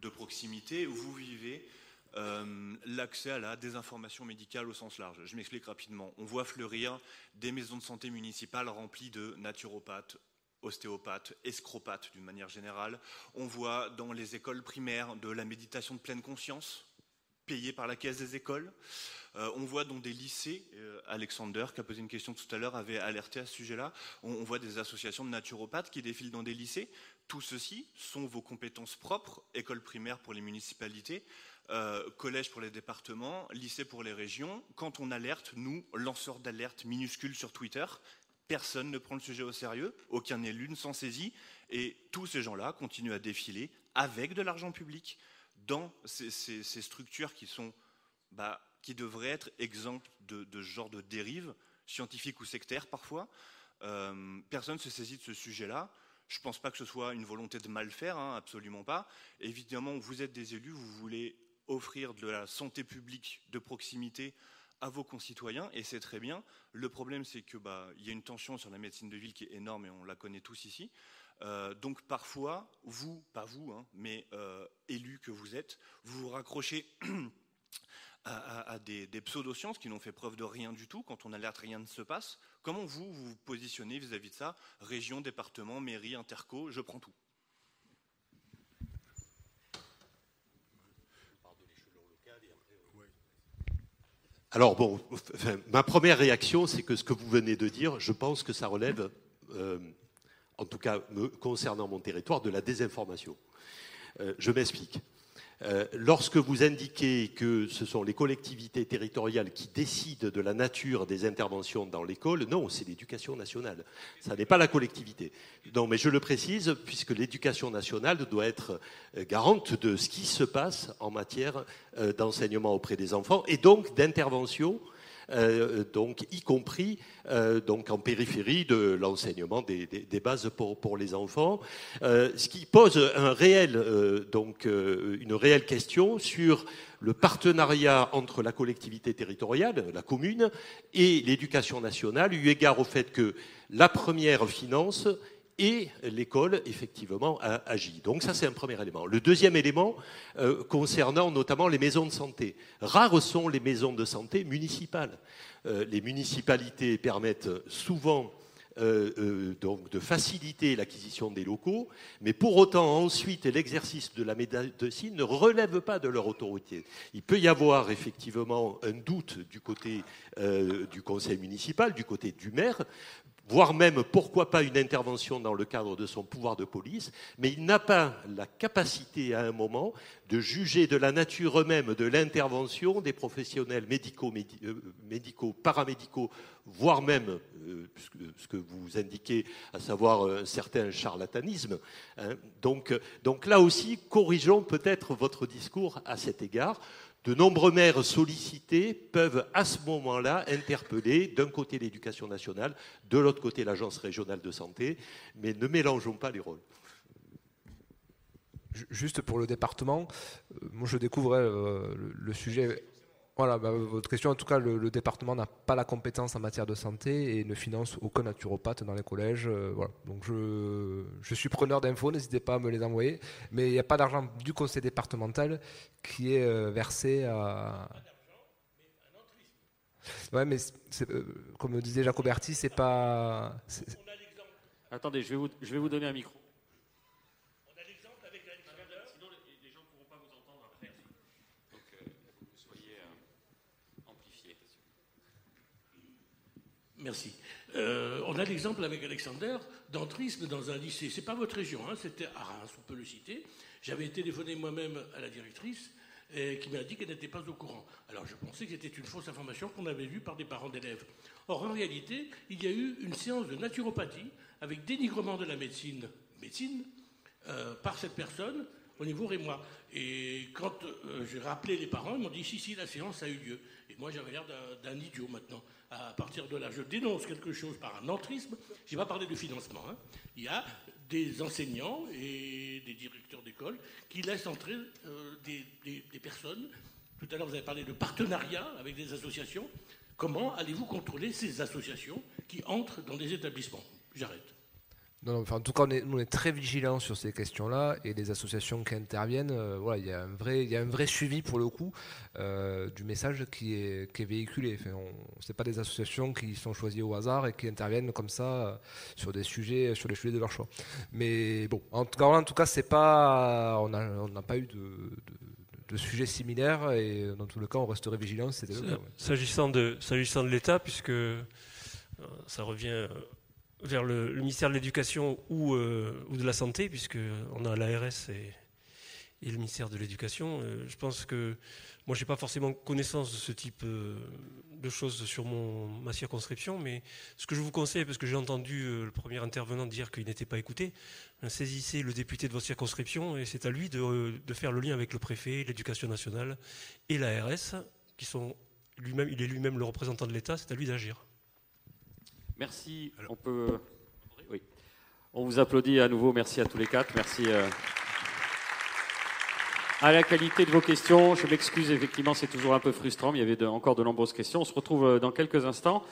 de proximité, vous vivez euh, l'accès à la désinformation médicale au sens large. Je m'explique rapidement. On voit fleurir des maisons de santé municipales remplies de naturopathes, ostéopathes, escropathes d'une manière générale. On voit dans les écoles primaires de la méditation de pleine conscience payée par la caisse des écoles. Euh, on voit dans des lycées, euh, Alexander, qui a posé une question tout à l'heure, avait alerté à ce sujet-là, on, on, voit des associations de naturopathes qui défilent dans des lycées. Tout ceci sont vos compétences propres, école primaire pour les municipalités, euh, collège pour les départements, lycée pour les régions. Quand on alerte, nous, lanceurs d'alerte minuscules sur Twitter, personne ne prend le sujet au sérieux, aucun élu ne s'en saisit, et tous ces gens-là continuent à défiler avec de l'argent public dans ces, structures qui sont, bah, qui devraient être exemptes de, genre de dérives scientifiques ou sectaires parfois. Euh, personne ne se saisit de ce sujet-là. Je ne pense pas que ce soit une volonté de mal faire, hein, absolument pas. Évidemment, vous êtes des élus, vous voulez offrir de la santé publique de proximité à vos concitoyens, et c'est très bien. Le problème, c'est qu'il bah, y a une tension sur la médecine de ville qui est énorme, et on la connaît tous ici. Euh, donc parfois, vous, pas vous, hein, mais euh, élus que vous êtes, vous vous raccrochez à, des, des pseudosciences qui n'ont fait preuve de rien du tout quand on alerte rien ne se passe. Comment vous vous, positionnez vis-à-vis de ça Région, département, mairie, interco, je prends tout. Alors bon, ma première réaction, c'est que ce que vous venez de dire, je pense que ça relève, euh, en tout cas concernant mon territoire, de la désinformation. Euh, je m'explique. Euh, lorsque vous indiquez que ce sont les collectivités territoriales qui décident de la nature des interventions dans l'école, non, c'est l'éducation nationale. Ça n'est pas la collectivité. Non, mais je le précise, puisque l'éducation nationale doit être euh, garante de ce qui se passe en matière euh, d'enseignement auprès des enfants et donc d'intervention donc y compris euh, en périphérie de l'enseignement des, bases pour, les enfants, Euh, ce qui pose euh, euh, une réelle question sur le partenariat entre la collectivité territoriale, la commune, et l'éducation nationale, eu égard au fait que la première finance et l'école, effectivement, a agi. Donc ça, c'est un premier élément. Le deuxième élément, euh, concernant notamment les maisons de santé. Rares sont les maisons de santé municipales. Euh, les municipalités permettent souvent euh, donc de faciliter l'acquisition des locaux, mais pour autant ensuite l'exercice de la médecine ne relève pas de leur autorité. Il peut y avoir effectivement un doute du côté du conseil municipal, du côté du maire, voire même pourquoi pas une intervention dans le cadre de son pouvoir de police, mais il n'a pas la capacité à un moment de juger de la nature même de l'intervention des professionnels médicaux, médi- euh, médicaux, paramédicaux, voire même euh, ce que- vous indiquez, à savoir un certain charlatanisme. hein. Donc, euh, donc là aussi, corrigeons peut-être votre discours à cet égard. De nombreux maires sollicités peuvent à ce moment-là interpeller d'un côté l'éducation nationale, de l'autre côté l'agence régionale de santé, mais ne mélangeons pas les rôles. Ju- Juste pour le département, euh, moi je découvrais euh, le sujet. Voilà, bah, votre question, en tout cas, le, le département n'a pas la compétence en matière de santé et ne finance aucun naturopathe dans les collèges. euh, voilà. Donc je, je suis preneur d'infos, n'hésitez pas à me les envoyer. Mais il n'y a pas d'argent du conseil départemental qui est euh, versé à. Ouais, mais euh, comme disait Jacoberti, c'est pas. Attendez, je vais vous, je vais vous donner un micro. Merci. Euh, on a l'exemple avec Alexander d'entrisme dans un lycée. C'est pas votre région, hein, c'était à Reims, on peut le citer. J'avais téléphoné moi-même à la directrice qui m'a dit qu'elle n'était pas au courant. Alors je pensais que c'était une fausse information qu'on avait vue par des parents d'élèves. Or en réalité, il y a eu une séance de naturopathie avec dénigrement de la médecine, médecine euh, par cette personne au niveau rémois. Et quand euh, j'ai rappelé les parents, ils m'ont dit si, si, la séance a eu lieu. Et moi, j'avais l'air d'un- idiot maintenant. À partir de là, je dénonce quelque chose par un entrisme. Je n'ai pas parlé de financement. hein. Il y a des enseignants et des directeurs d'école qui laissent entrer euh, des personnes. Tout à l'heure, vous avez parlé de partenariat avec des associations. Comment allez-vous contrôler ces associations qui entrent dans des établissements? J'arrête. Non, non, enfin, en tout cas, on est, nous, on est très vigilants sur ces questions-là et les associations qui interviennent, euh, voilà, il y a un vrai, il y a un vrai suivi pour le coup euh, du message qui est, qui est véhiculé. Enfin, c'est pas des associations qui sont choisies au hasard et qui interviennent comme ça euh, sur des sujets, sur les sujets de leur choix. Mais bon, en tout cas, en tout cas, c'est pas, on n'a on pas eu de, de, de sujets similaires et dans tous les cas, on resterait vigilant. le ouais. S'agissant de, s'agissant de l'État, puisque ça revient vers le, ministère de l'Éducation ou, euh, de la Santé, puisque on a l'ARS et, le ministère de l'Éducation, euh, je pense que moi, je n'ai pas forcément connaissance de ce type euh, de choses sur mon, ma circonscription, mais ce que je vous conseille, parce que j'ai entendu le premier intervenant dire qu'il n'était pas écouté, saisissez le député de votre circonscription et c'est à lui de, de faire le lien avec le préfet, l'éducation nationale et l'ARS, qui sont lui-même, il est lui-même le représentant de l'État, c'est à lui d'agir. Merci. On peut. Oui. On vous applaudit à nouveau. Merci à tous les quatre. Merci euh, à la qualité de vos questions. Je m'excuse, effectivement, c'est toujours un peu frustrant, mais il y avait de- encore de nombreuses questions. On se retrouve euh, dans quelques instants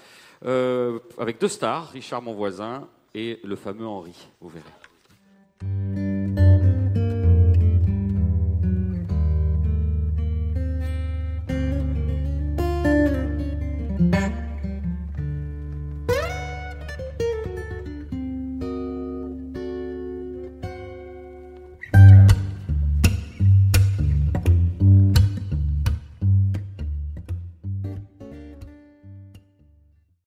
euh, avec deux stars, Richard, mon voisin, et le fameux Henri. Vous verrez.